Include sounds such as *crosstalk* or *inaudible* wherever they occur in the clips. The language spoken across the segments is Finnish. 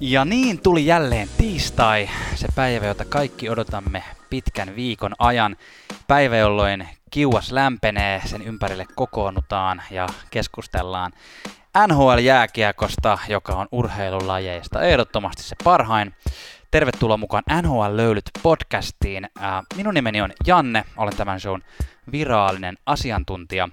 Ja niin tuli jälleen tiistai, se päivä, jota kaikki odotamme pitkän viikon ajan. Päivä, jolloin kiuas lämpenee, sen ympärille kokoonnutaan ja keskustellaan NHL-jääkiekosta, joka on urheilulajeista ehdottomasti se parhain. Tervetuloa mukaan NHL Löylyt podcastiin. Minun nimeni on Janne, olen tämän shown virallinen asiantuntija.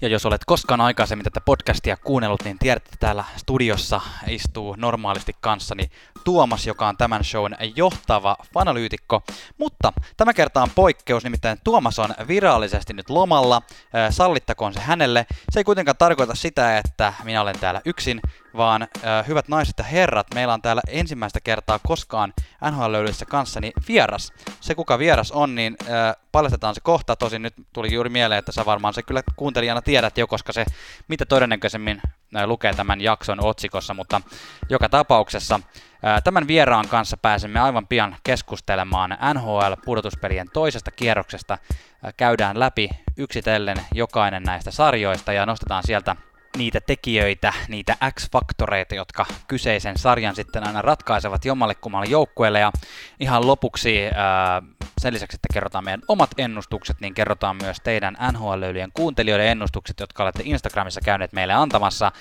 Ja jos olet koskaan aikaisemmin tätä podcastia kuunnellut, niin tiedät, että täällä studiossa istuu normaalisti kanssani Tuomas, joka on tämän shown johtava fanalyytikko. Mutta tämä kerta on poikkeus, nimittäin Tuomas on virallisesti nyt lomalla. Sallittakoon se hänelle. Se ei kuitenkaan tarkoita sitä, että minä olen täällä yksin, vaan hyvät naiset ja herrat, meillä on täällä ensimmäistä kertaa koskaan NHL-löydyssä kanssani vieras. Se kuka vieras on, niin paljastetaan se kohta. Tosin nyt tuli juuri mieleen, että sä varmaan se kyllä kuuntelijana tiedät jo, koska se mitä todennäköisemmin lukee tämän jakson otsikossa, mutta joka tapauksessa tämän vieraan kanssa pääsemme aivan pian keskustelemaan NHL-pudotuspelien toisesta kierroksesta. Käydään läpi yksitellen jokainen näistä sarjoista ja nostetaan sieltä niitä tekijöitä, niitä X-faktoreita, jotka kyseisen sarjan sitten aina ratkaisevat jommalle kummalle joukkueelle. Ja ihan lopuksi ää, sen lisäksi, että kerrotaan meidän omat ennustukset, niin kerrotaan myös teidän NHL-löylyjen kuuntelijoiden ennustukset, jotka olette Instagramissa käyneet meille antamassa.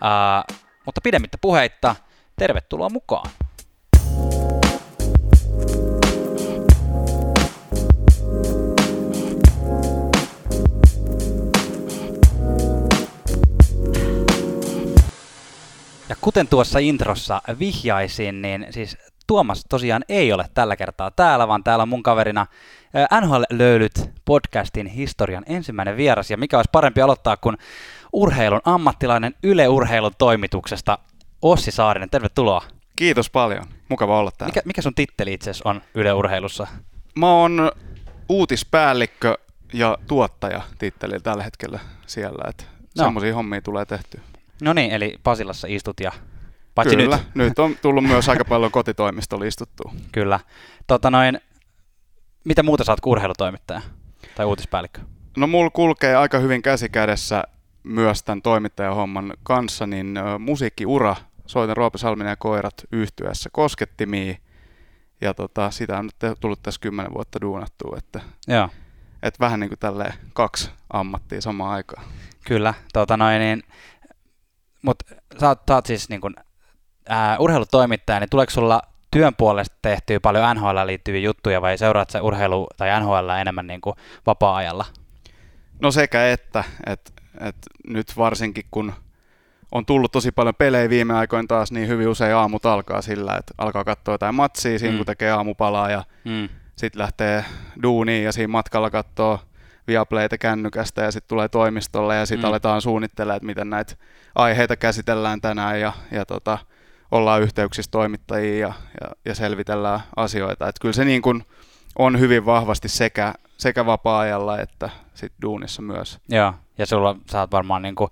Ää, mutta pidemmittä puheitta, tervetuloa mukaan! Ja kuten tuossa introssa vihjaisin, niin siis Tuomas tosiaan ei ole tällä kertaa täällä, vaan täällä on mun kaverina NHL Löylyt podcastin historian ensimmäinen vieras. Ja mikä olisi parempi aloittaa kuin urheilun ammattilainen Yle Urheilun toimituksesta Ossi Saarinen. Tervetuloa. Kiitos paljon. Mukava olla täällä. Mikä, mikä sun titteli itse asiassa on Yle Urheilussa? Mä oon uutispäällikkö ja tuottaja titteli tällä hetkellä siellä. Että no. semmoisia hommia tulee tehtyä. No niin, eli Pasilassa istut ja Paitsi Kyllä, nyt. nyt on tullut myös aika paljon kotitoimistolla istuttua. Kyllä. Tota noin, mitä muuta saat urheilutoimittaja tai uutispäällikkö? No mulla kulkee aika hyvin käsi kädessä myös tämän toimittajahomman kanssa, niin musiikkiura, soitan Roope Salminen ja koirat yhtyessä koskettimiin, ja tota, sitä on nyt tullut tässä kymmenen vuotta duunattua, että, Joo. että vähän niin kuin tälleen kaksi ammattia samaan aikaan. Kyllä, tota noin, niin mutta sä, oot, sä oot siis niin kun, ää, urheilutoimittaja, niin tuleeko sulla työn puolesta tehtyä paljon NHL liittyviä juttuja vai seuraat sä urheilu tai NHL enemmän niin kuin vapaa-ajalla? No sekä että, että, että nyt varsinkin kun on tullut tosi paljon pelejä viime aikoina taas, niin hyvin usein aamut alkaa sillä, että alkaa katsoa jotain matsia siinä, mm. kun tekee aamupalaa ja mm. sitten lähtee duuniin ja siinä matkalla katsoo Viaplayta kännykästä ja sitten tulee toimistolle ja sitten mm. aletaan suunnittelemaan, että miten näitä aiheita käsitellään tänään ja, ja tota, ollaan yhteyksissä toimittajiin ja, ja, ja selvitellään asioita. Et kyllä se niin kuin on hyvin vahvasti sekä, sekä vapaa-ajalla että sit duunissa myös. Joo, ja sulla sä oot varmaan niin kuin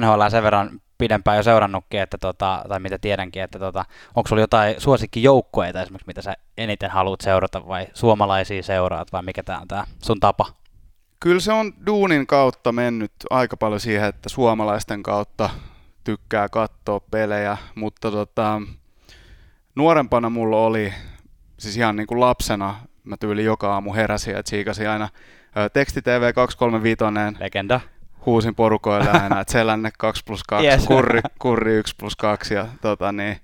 NHL sen verran pidempään jo seurannutkin, että tota, tai mitä tiedänkin, että tota, onko sulla jotain suosikkijoukkueita esimerkiksi, mitä sä eniten haluat seurata vai suomalaisia seuraat vai mikä tämä on tämä sun tapa? Kyllä se on duunin kautta mennyt aika paljon siihen, että suomalaisten kautta tykkää katsoa pelejä, mutta tota, nuorempana mulla oli, siis ihan niin kuin lapsena, mä tyyli joka aamu heräsin ja tsiikasin aina teksti TV 235. Legenda. Huusin porukoille aina, että selänne 2 plus 2, yes. kurri, kurri 1 plus 2 ja tota niin,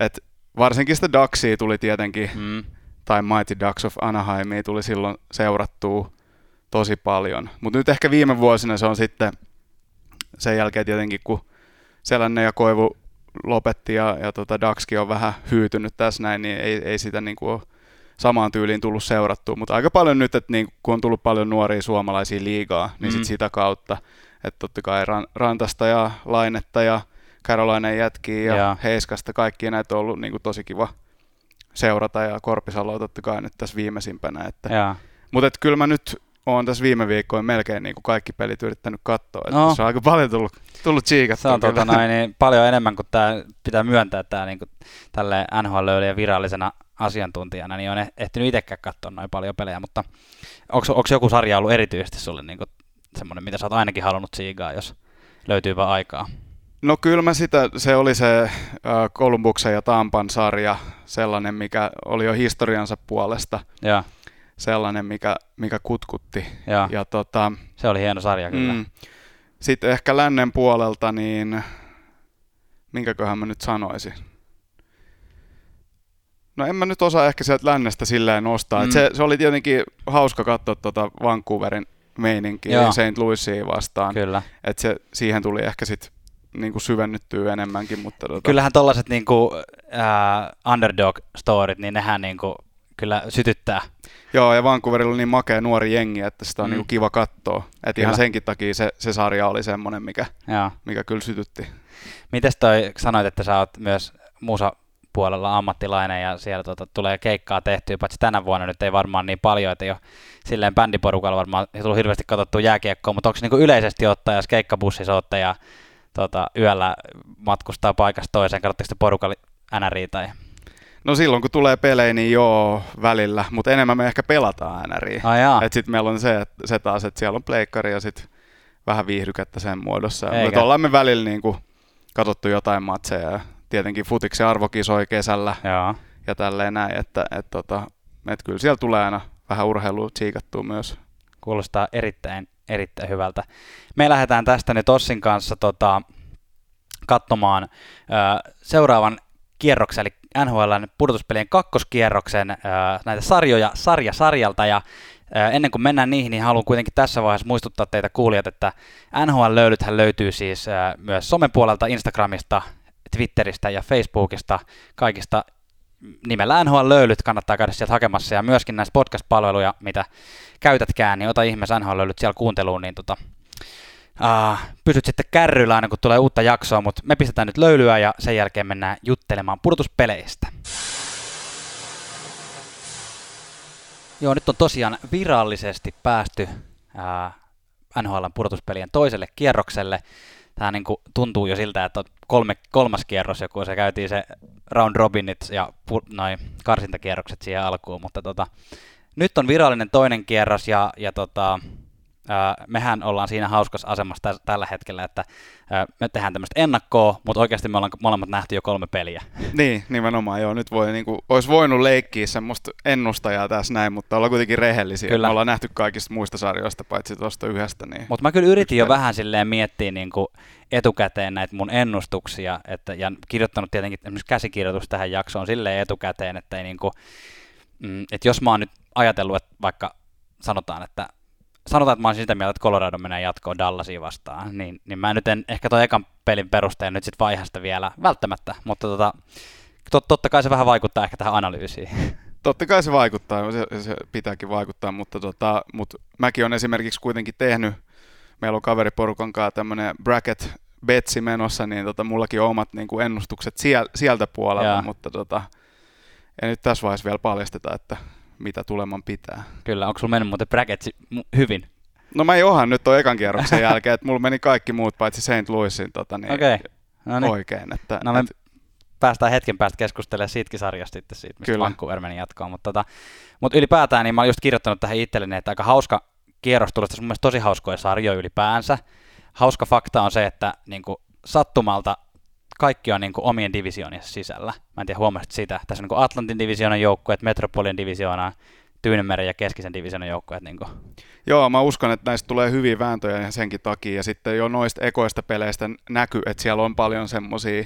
et varsinkin sitä Ducksia tuli tietenkin, mm. tai Mighty Ducks of Anaheimia tuli silloin seurattua tosi paljon. Mutta nyt ehkä viime vuosina se on sitten sen jälkeen tietenkin, kun Selänne ja Koivu lopetti ja, ja tota Daxki on vähän hyytynyt tässä näin, niin ei, ei sitä niin kuin samaan tyyliin tullut seurattua. Mutta aika paljon nyt, että niin, kun on tullut paljon nuoria suomalaisia liigaa, niin mm. sit sitä kautta, että totta kai Rantasta ja Lainetta ja Carolina jätkiä ja, ja. Heiskasta, kaikki näitä on ollut niin kuin tosi kiva seurata ja Korpisaloa totta kai nyt tässä viimeisimpänä. Että, mutta kyllä mä nyt olen tässä viime viikkoina melkein niin kuin kaikki pelit yrittänyt katsoa. Että no. Se on aika paljon tullut, tullut. Se on tuota noin, niin paljon enemmän kuin tämä pitää myöntää tämä niin tälle nhl ja virallisena asiantuntijana, niin on eh, ehtinyt itsekään katsoa noin paljon pelejä, mutta onko joku sarja ollut erityisesti sulle niin semmoinen, mitä sä oot ainakin halunnut siigaa, jos löytyy vaan aikaa? No kyllä mä sitä, se oli se Kolumbuksen ja Tampan sarja, sellainen, mikä oli jo historiansa puolesta. Ja. Sellainen, mikä, mikä kutkutti. Ja. ja tota, se oli hieno sarja kyllä. Mm, sitten ehkä lännen puolelta, niin minkäköhän mä nyt sanoisin? No en mä nyt osaa ehkä sieltä lännestä silleen nostaa. Mm. se, se oli tietenkin hauska katsoa tuota Vancouverin meininkiä St. Louisia vastaan. Kyllä. Et se, siihen tuli ehkä sitten niinku syvennyttyä enemmänkin. Mutta tota... Kyllähän tollaiset niinku, uh, underdog-storit, niin nehän niinku, kyllä sytyttää. Joo, ja Vancouverilla on niin makea nuori jengi, että sitä on mm. niinku kiva katsoa. Et ihan senkin takia se, se sarja oli semmoinen, mikä, mikä kyllä sytytti. Mites toi, sanoit, että sä oot myös musa puolella ammattilainen ja siellä tota, tulee keikkaa tehtyä, paitsi tänä vuonna nyt ei varmaan niin paljon, että jo silleen bändiporukalla varmaan ei tullut hirveästi katsottua jääkiekkoa, mutta onko niin yleisesti ottaa, jos keikkabussissa olette ja tota, yöllä matkustaa paikasta toiseen, katsotteko te porukalla NRI tai No silloin kun tulee pelejä, niin joo, välillä, mutta enemmän me ehkä pelataan NRI. Ah, et sit meillä on se, että se taas, että siellä on pleikkari ja sit vähän viihdykettä sen muodossa. Mutta ollaan me välillä niin kuin katsottu jotain matseja ja tietenkin futiksen arvokisoi kesällä Joo. ja tälleen näin, että et, tota, et kyllä siellä tulee aina vähän urheilua tsiikattua myös. Kuulostaa erittäin, erittäin hyvältä. Me lähdetään tästä nyt Ossin kanssa tota, katsomaan ö, seuraavan kierroksen, eli NHLn pudotuspelien kakkoskierroksen ö, näitä sarjoja sarja sarjalta, ja ö, ennen kuin mennään niihin, niin haluan kuitenkin tässä vaiheessa muistuttaa teitä kuulijat, että NHL-löylythän löytyy siis ö, myös somen puolelta Instagramista, Twitteristä ja Facebookista, kaikista. Nimellä NHL löylyt kannattaa käydä sieltä hakemassa. Ja myöskin näistä podcast-palveluja, mitä käytätkään, niin ota ihmeessä NHL löylyt siellä kuunteluun, niin tota, uh, pysyt sitten kärryillä aina kun tulee uutta jaksoa, mutta me pistetään nyt löylyä ja sen jälkeen mennään juttelemaan pudotuspeleistä. Joo, nyt on tosiaan virallisesti päästy uh, NHLn pudotuspelien toiselle kierrokselle tämä niin kuin tuntuu jo siltä, että on kolme, kolmas kierros joku, se käytiin se round robinit ja noin karsintakierrokset siihen alkuun, mutta tota, nyt on virallinen toinen kierros ja, ja tota, mehän ollaan siinä hauskassa asemassa tällä hetkellä, että me tehdään tämmöistä ennakkoa, mutta oikeasti me ollaan molemmat nähty jo kolme peliä. *laughs* Niin, nimenomaan joo. Nyt voi, niin kuin, olisi voinut leikkiä semmoista ennustajaa tässä näin, mutta ollaan kuitenkin rehellisiä. Kyllä. Me ollaan nähty kaikista muista sarjoista, paitsi tuosta yhdestä. Niin mutta mä kyllä yritin jo vähän silleen miettiä niin kuin etukäteen näitä mun ennustuksia, että, ja kirjoittanut tietenkin esimerkiksi käsikirjoitus tähän jaksoon silleen etukäteen, että, ei niin kuin, mm, että jos mä oon nyt ajatellut, että vaikka sanotaan, että sanotaan, että mä olisin sitä mieltä, että Colorado menee jatkoon Dallasia vastaan, niin, niin mä nyt en ehkä tuon ekan pelin perusteella nyt sitten vaihasta vielä välttämättä, mutta tota, tot, totta kai se vähän vaikuttaa ehkä tähän analyysiin. Totta kai se vaikuttaa, se, se pitääkin vaikuttaa, mutta, tota, mutta mäkin olen esimerkiksi kuitenkin tehnyt, meillä on kaveriporukan kanssa tämmöinen bracket betsi menossa, niin tota, mullakin on omat niin kuin ennustukset siel, sieltä puolelta, Jaa. mutta tota, en nyt tässä vaiheessa vielä paljasteta, että mitä tuleman pitää. Kyllä, onko sulla mennyt muuten bracketsi hyvin? No mä johan nyt on ekan kierroksen *laughs* jälkeen, että mulla meni kaikki muut paitsi St. Louisin tota, niin okay. no niin. oikein. Että, no me et... päästään hetken päästä keskustelemaan siitäkin sarjasta sitten siitä, mistä Kyllä. Vancouver meni jatkoon. Mutta, tota, mutta ylipäätään niin mä olen just kirjoittanut tähän itselleni, että aika hauska kierros tuli, mun mielestä tosi hauskoja sarjoja ylipäänsä. Hauska fakta on se, että niin kuin sattumalta kaikki on niin kuin omien divisioonissa sisällä. Mä en tiedä, huomasit sitä. Tässä on niin Atlantin divisioonan joukkueet, Metropolian divisioona, Tyynemeren ja keskisen divisioonan joukkueet. Niin Joo, mä uskon, että näistä tulee hyviä vääntöjä senkin takia. Ja sitten jo noista ekoista peleistä näkyy, että siellä on paljon semmoisia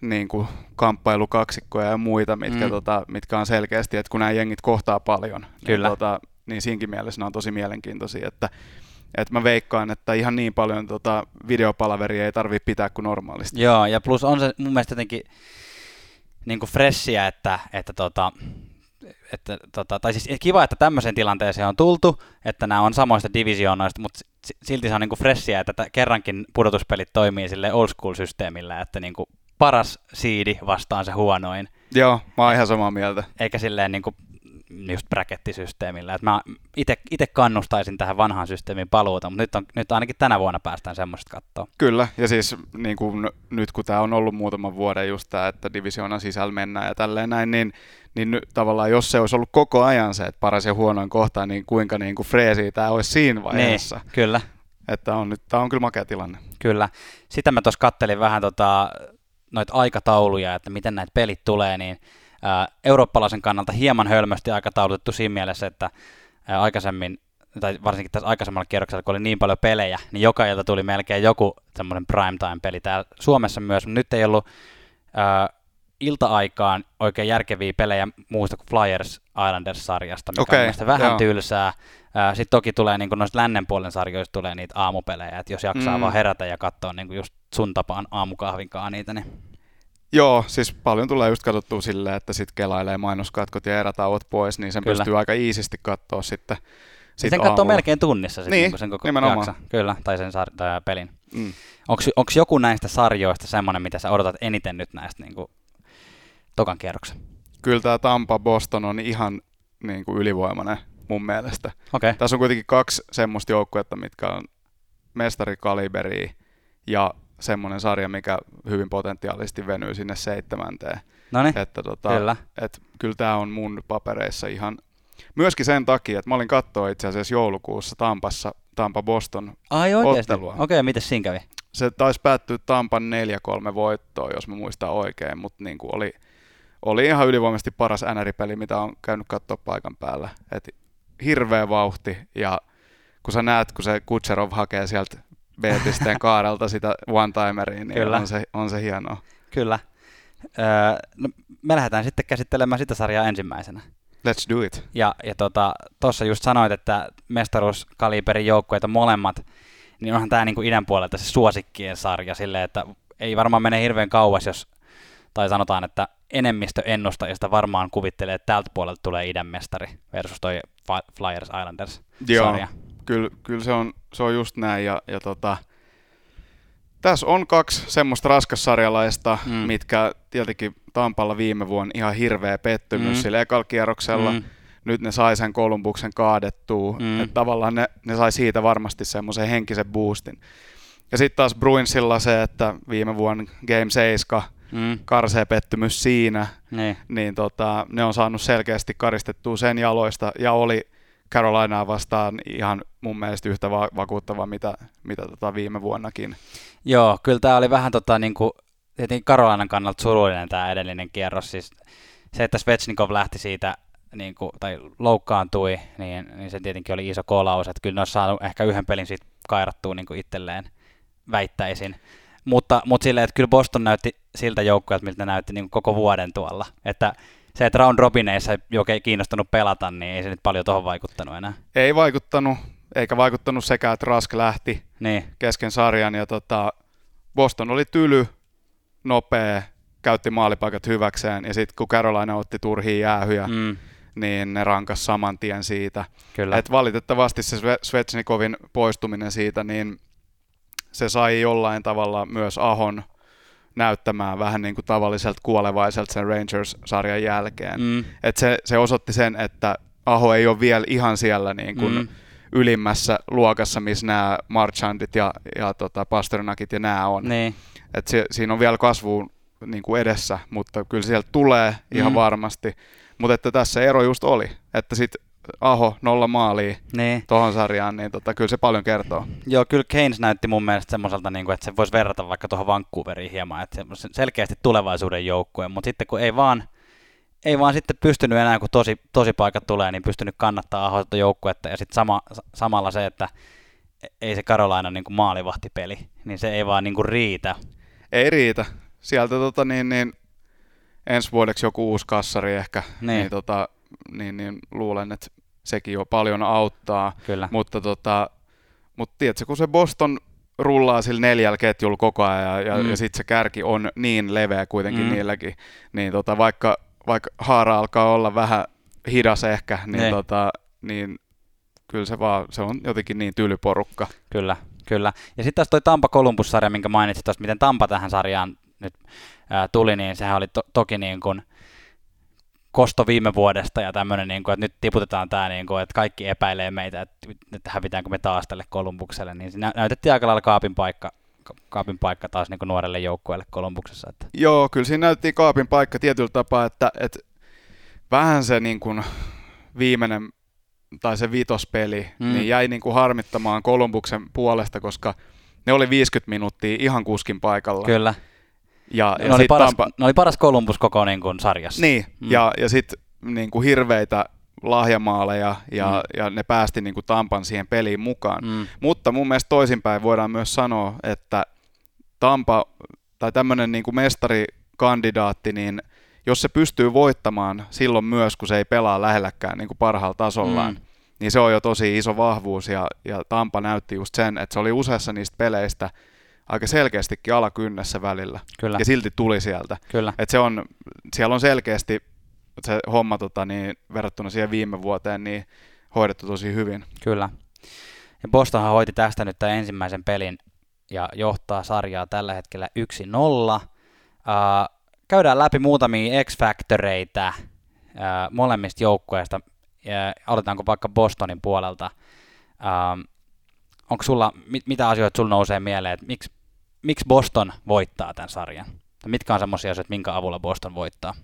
niin kuin kamppailukaksikkoja ja muita, mitkä, mm. tota, mitkä on selkeästi, että kun nämä jengit kohtaa paljon, niin Kyllä. Niin, tota, niin siinkin mielessä ne on tosi mielenkiintoisia, että et mä veikkaan, että ihan niin paljon tota videopalaveria ei tarvitse pitää kuin normaalisti. Joo, ja plus on se mun mielestä jotenkin niin kuin freshia, että, että tota, että, tota, tai siis kiva, että tämmöiseen tilanteeseen on tultu, että nämä on samoista divisioonoista, mutta silti se on niin freshia, että kerrankin pudotuspelit toimii sille old school systeemillä, että niin kuin paras siidi vastaan se huonoin. Joo, mä oon ihan samaa mieltä. Eikä silleen niin kuin just brackettisysteemillä. Et mä itse kannustaisin tähän vanhaan systeemiin paluuta, mutta nyt, on, nyt ainakin tänä vuonna päästään semmoista katsoa. Kyllä, ja siis niin kuin nyt kun tämä on ollut muutaman vuoden just tämä, että divisioonan sisällä mennään ja tälleen näin, niin, niin nyt, tavallaan jos se olisi ollut koko ajan se, että paras ja huonoin kohta, niin kuinka niin kuin freesi tämä olisi siinä vaiheessa. Niin, kyllä. Että on nyt, tämä on kyllä makea tilanne. Kyllä. Sitä mä tuossa kattelin vähän tota, noita aikatauluja, että miten näitä pelit tulee, niin ää, eurooppalaisen kannalta hieman hölmösti aikataulutettu siinä mielessä, että ää, aikaisemmin tai varsinkin tässä aikaisemmalla kierroksella, kun oli niin paljon pelejä, niin joka ilta tuli melkein joku semmoinen primetime-peli täällä Suomessa myös, mutta nyt ei ollut ää, ilta-aikaan oikein järkeviä pelejä muusta kuin Flyers Islanders-sarjasta, mikä okay, on vähän joo. tylsää. Sitten toki tulee niin noista lännen puolen sarjoista tulee niitä aamupelejä, että jos jaksaa mm. vaan herätä ja katsoa niin just sun tapaan aamukahvinkaan niitä, niin Joo, siis paljon tulee just katsottua silleen, että sitten kelailee mainoskatkot ja erätauot pois, niin sen Kyllä. pystyy aika iisisti katsoa sitten sit Sen katsoo melkein tunnissa sit, niin, sen koko nimenomaan. jaksa. Kyllä, tai sen sar- tai pelin. Mm. Onko joku näistä sarjoista semmoinen, mitä sä odotat eniten nyt näistä niin kuin, tokan kierroksen? Kyllä tämä Tampa Boston on ihan niin kuin ylivoimainen mun mielestä. Okay. Tässä on kuitenkin kaksi semmoista joukkuetta, mitkä on mestarikaliberi ja semmoinen sarja, mikä hyvin potentiaalisesti venyy sinne seitsemänteen. Noniin, että tota, kyllä. Et, kyllä tämä on mun papereissa ihan, myöskin sen takia, että mä olin katsoa itse asiassa joulukuussa Tampassa, Tampa-Boston Ai ottelua. Okei, okay, miten siinä kävi? Se taisi päättyä Tampan 4-3 voittoon, jos mä muistan oikein, mutta niin kuin oli, oli ihan ylivoimaisesti paras NR-peli, mitä on käynyt katsoa paikan päällä. Et hirveä vauhti ja kun sä näet, kun se Kutserov hakee sieltä B-pisteen kaarelta sitä one-timeriin, niin Kyllä. On, se, on se hienoa. Kyllä. Öö, no, me lähdetään sitten käsittelemään sitä sarjaa ensimmäisenä. Let's do it. Ja, ja tuossa tota, just sanoit, että mestaruuskaliberin joukkueita molemmat, niin onhan tämä niinku idän puolelta se suosikkien sarja silleen, että ei varmaan mene hirveän kauas, jos, tai sanotaan, että enemmistö ennustajista varmaan kuvittelee, että tältä puolelta tulee idän mestari versus toi Flyers Islanders Joo. Kyllä, kyllä se, on, se on just näin. Ja, ja tota, tässä on kaksi semmoista raskassarjalaista, mm. mitkä tietenkin Tampalla viime vuonna ihan hirveä pettymys mm. sillä ekalla kierroksella. Mm. Nyt ne sai sen Kolumbuksen kaadettua. Mm. Että tavallaan ne, ne sai siitä varmasti semmoisen henkisen boostin. Ja sitten taas Bruinsilla se, että viime vuonna Game 7 mm. karsee pettymys siinä, niin, niin tota, ne on saanut selkeästi karistettua sen jaloista ja oli Carolinaa vastaan ihan mun mielestä yhtä va- vakuuttava, mitä, mitä tota viime vuonnakin. Joo, kyllä tämä oli vähän tota, niin kuin, tietenkin Carolinan kannalta surullinen tämä edellinen kierros. Siis se, että Svetsnikov lähti siitä niin kuin, tai loukkaantui, niin, niin se tietenkin oli iso kolaus, että kyllä ne olisi saanut ehkä yhden pelin siitä kairattua niin kuin itselleen, väittäisin. Mutta, mutta silleen, että kyllä Boston näytti siltä joukkueelta, miltä näytti niin kuin koko vuoden tuolla. Että se, että round robineissa joka ei kiinnostunut pelata, niin ei se nyt paljon tuohon vaikuttanut enää. Ei vaikuttanut, eikä vaikuttanut sekä, että Rask lähti niin. kesken sarjan. Ja tota, Boston oli tyly, nopea, käytti maalipaikat hyväkseen, ja sitten kun Carolina otti turhia jäähyjä, mm. niin ne rankas saman tien siitä. Kyllä. Et valitettavasti se Svetsnikovin poistuminen siitä, niin se sai jollain tavalla myös Ahon näyttämään vähän niin kuin tavalliselta kuolevaiselta sen Rangers-sarjan jälkeen. Mm. Et se, se osoitti sen, että Aho ei ole vielä ihan siellä niin kuin mm. ylimmässä luokassa, missä nämä Marchandit ja, ja tota Pasternakit ja nämä on. Niin. Et se, siinä on vielä kasvu niin kuin edessä, mutta kyllä sieltä tulee ihan mm. varmasti. Mutta että tässä ero just oli, että sitten Aho nolla maalia niin. tuohon sarjaan, niin tota, kyllä se paljon kertoo. Joo, kyllä Keynes näytti mun mielestä semmoiselta, niin kuin, että se voisi verrata vaikka tuohon Vancouveriin hieman, että se selkeästi tulevaisuuden joukkue, mutta sitten kun ei vaan, ei vaan sitten pystynyt enää, kun tosi, tosi paikat tulee, niin pystynyt kannattaa Ahoilta joukkuetta, ja sitten sama, samalla se, että ei se Karolaina niin kuin maalivahtipeli, niin se ei vaan niin kuin riitä. Ei riitä. Sieltä tota, niin, niin, ensi vuodeksi joku uusi kassari ehkä, niin, niin, tota, niin, niin luulen, että sekin jo paljon auttaa. Kyllä. Mutta, tota, mutta tiedätkö, kun se Boston rullaa sillä neljällä ketjulla koko ajan ja, mm. ja sitten se kärki on niin leveä kuitenkin mm. niilläkin, niin tota, vaikka, vaikka haara alkaa olla vähän hidas ehkä, niin, niin. Tota, niin kyllä se vaan, se on jotenkin niin tyly porukka. Kyllä, kyllä. Ja sitten taas toi Tampa Columbus-sarja, minkä mainitsit tuosta, miten Tampa tähän sarjaan nyt ää, tuli, niin sehän oli to- toki niin kuin kosto viime vuodesta ja tämmöinen, niin kuin, että nyt tiputetaan tämä, niin kuin, että kaikki epäilee meitä, että, että hävitäänkö me taas tälle Kolumbukselle, niin siinä näytettiin aika lailla kaapin paikka, kaapin paikka taas niin kuin nuorelle joukkueelle Kolumbuksessa. Että. Joo, kyllä siinä näytti kaapin paikka tietyllä tapaa, että, että vähän se niin kuin viimeinen tai se vitospeli, mm. niin jäi niin kuin harmittamaan Kolumbuksen puolesta, koska ne oli 50 minuuttia ihan kuskin paikalla. Kyllä. Ja, ja ne, oli paras, Tampa... ne oli paras Columbus koko niin kuin, sarjassa. Niin, mm. ja, ja sitten niin kuin hirveitä lahjamaaleja ja, mm. ja ne päästi niin kuin Tampan siihen peliin mukaan. Mm. Mutta mun mielestä toisinpäin voidaan myös sanoa, että Tampa tai tämmöinen niin kuin mestarikandidaatti, niin jos se pystyy voittamaan silloin myös, kun se ei pelaa lähelläkään niin kuin parhaalla tasollaan, mm. niin se on jo tosi iso vahvuus ja, ja Tampa näytti just sen, että se oli useassa niistä peleistä aika selkeästikin alakynnessä välillä Kyllä. ja silti tuli sieltä. Kyllä. Et se on, siellä on selkeästi se homma tota, niin, verrattuna siihen viime vuoteen niin hoidettu tosi hyvin. Kyllä. Ja Bostonhan hoiti tästä nyt tämän ensimmäisen pelin ja johtaa sarjaa tällä hetkellä 1-0. Uh, käydään läpi muutamia X-faktoreita uh, molemmista joukkueista. Uh, aloitetaanko vaikka Bostonin puolelta? Uh, onko sulla, mit, mitä asioita sulla nousee mieleen, että miksi, miksi Boston voittaa tämän sarjan? Mitkä on semmoisia asioita, minkä avulla Boston voittaa?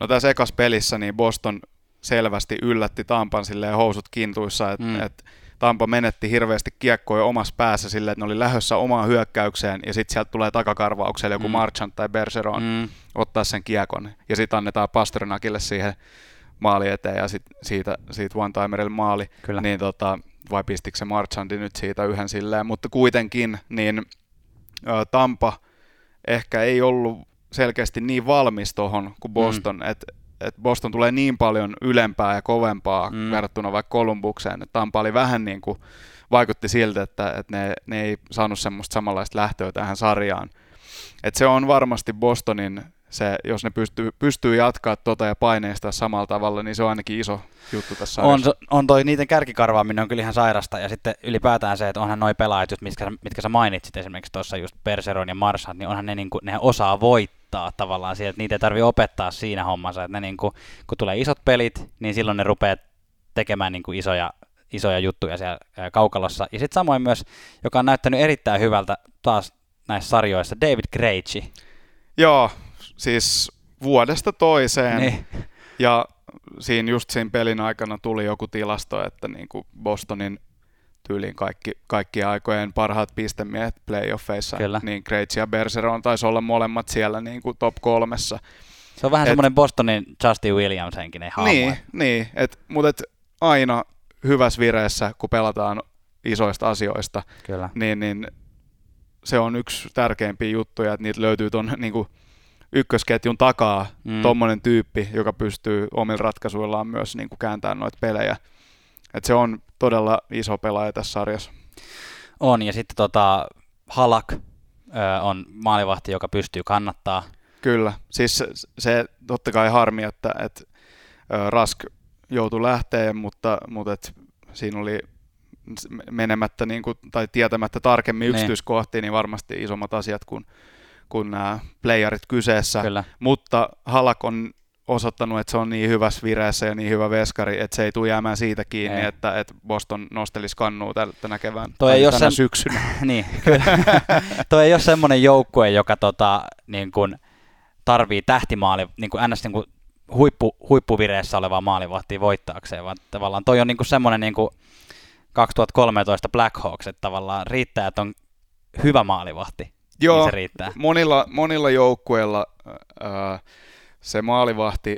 No tässä ekas pelissä niin Boston selvästi yllätti Tampan silleen housut kintuissa, että mm. et Tampa menetti hirveästi kiekkoja omassa päässä silleen, että ne oli lähössä omaan hyökkäykseen ja sitten sieltä tulee takakarvaukselle joku mm. Marchant tai Bergeron mm. ottaa sen kiekon ja sitten annetaan Pasternakille siihen maali eteen ja sit siitä, siitä one-timerille maali, Kyllä. niin tota, vai pistikö se Marchandi nyt siitä yhden silleen, mutta kuitenkin niin Tampa ehkä ei ollut selkeästi niin valmis tuohon kuin Boston, mm. että et Boston tulee niin paljon ylempää ja kovempaa mm. verrattuna vaikka Kolumbukseen, että Tampa oli vähän niin kuin, vaikutti siltä, että, että ne, ne ei saanut semmoista samanlaista lähtöä tähän sarjaan. Et se on varmasti Bostonin se, jos ne pystyy, pystyy jatkaa tota ja paineistaa samalla tavalla, niin se on ainakin iso juttu tässä on, on toi niiden kärkikarvaaminen on kyllä ihan sairasta, ja sitten ylipäätään se, että onhan noin pelaajat, just mitkä, mitkä sä mainitsit esimerkiksi tuossa just Perseron ja Marsat, niin onhan ne, niin kuin, ne osaa voittaa tavallaan siihen, että niitä ei tarvitse opettaa siinä hommassa, että ne niin kuin, kun tulee isot pelit, niin silloin ne rupeaa tekemään niin kuin isoja, isoja juttuja siellä kaukalossa. Ja sitten samoin myös, joka on näyttänyt erittäin hyvältä taas näissä sarjoissa, David Krejci. Joo, siis vuodesta toiseen. Niin. Ja siinä just siinä pelin aikana tuli joku tilasto, että niin kuin Bostonin tyyliin kaikki, kaikkien aikojen parhaat pistemiehet playoffeissa, Kyllä. niin Krejci ja Bergeron taisi olla molemmat siellä niin kuin top kolmessa. Se on vähän et, semmoinen Bostonin Justin Williams henkinen hahmo. Niin, niin et, mutta et aina hyvässä vireessä, kun pelataan isoista asioista, Kyllä. Niin, niin se on yksi tärkeimpiä juttuja, että niitä löytyy tuon niin kuin, ykkösketjun takaa mm. tommonen tyyppi, joka pystyy omilla ratkaisuillaan myös niin kuin kääntämään noita pelejä. Et se on todella iso pelaaja tässä sarjassa. On, ja sitten tota, Halak ö, on maalivahti, joka pystyy kannattaa. Kyllä, siis se, se totta kai harmi, että, että Rask joutui lähteen, mutta, mutta et siinä oli menemättä niin kuin, tai tietämättä tarkemmin niin. yksityiskohtiin, niin varmasti isommat asiat kuin kuin nämä playerit kyseessä, Kyllä. mutta Halak on osoittanut, että se on niin hyvässä vireessä ja niin hyvä veskari, että se ei tule jäämään siitä kiinni, että, että Boston nostelisi kannua tänä kevään Toi ei tänä sen... syksynä. *laughs* niin, kyllä. *laughs* Toi ei ole semmoinen joukkue, joka tota, niin kuin tarvii tähtimaali, niin kuin ns. Niin kuin huippu, huippuvireessä olevaa maalivahtia voittaakseen, vaan tavallaan toi on niin kuin semmoinen niin kuin 2013 Blackhawks, että tavallaan riittää, että on hyvä maalivahti Joo, niin se riittää. Monilla, monilla joukkueilla ää, se maalivahti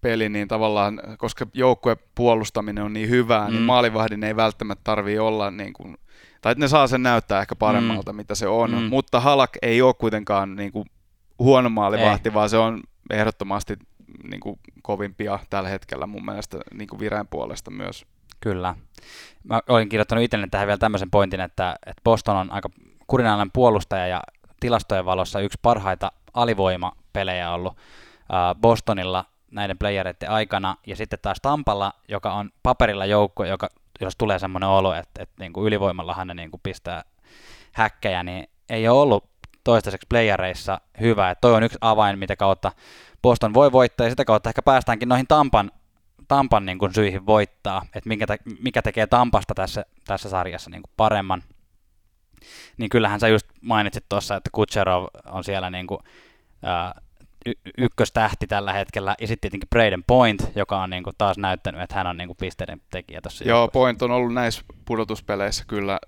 peli, niin tavallaan, koska joukkue puolustaminen on niin hyvää, niin mm. niin maalivahdin ei välttämättä tarvii olla niin kuin, tai ne saa sen näyttää ehkä paremmalta, mm. mitä se on, mm. mutta Halak ei ole kuitenkaan niin kuin huono maalivahti, ei. vaan se on ehdottomasti niin kuin kovimpia tällä hetkellä mun mielestä niin kuin vireen puolesta myös. Kyllä. Mä olin kirjoittanut itselleni tähän vielä tämmöisen pointin, että, että Boston on aika kurinalainen puolustaja ja tilastojen valossa yksi parhaita alivoimapelejä ollut Bostonilla näiden playereiden aikana, ja sitten taas Tampalla, joka on paperilla joukko, joka, jos tulee semmoinen olo, että, että niin kuin ylivoimallahan ne niin kuin pistää häkkejä, niin ei ole ollut toistaiseksi playereissa hyvä. Että toi on yksi avain, mitä kautta Boston voi voittaa, ja sitä kautta ehkä päästäänkin noihin Tampan, Tampan niin kuin syihin voittaa, että mikä, te, mikä tekee Tampasta tässä, tässä sarjassa niin kuin paremman – niin kyllähän sä just mainitsit tuossa, että Kutserov on siellä niin kuin, ää, y- ykköstähti tällä hetkellä, ja sitten tietenkin Braden Point, joka on niin kuin taas näyttänyt, että hän on niin kuin pisteiden tekijä tuossa. Joo, joukkueessa. Point on ollut näissä pudotuspeleissä kyllä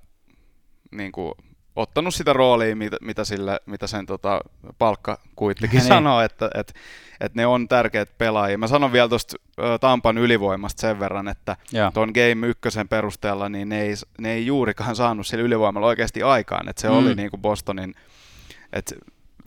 niin kuin, ottanut sitä roolia, mitä, mitä, sille, mitä sen tota, palkka kuittikin niin. sanoo, että, että, että ne on tärkeät pelaajia. Mä sanon vielä tuosta Tampan ylivoimasta sen verran, että tuon Game ykkösen perusteella niin ne ei, ne ei juurikaan saanut sillä ylivoimalla oikeasti aikaan, että se mm. oli niin kuin Bostonin, että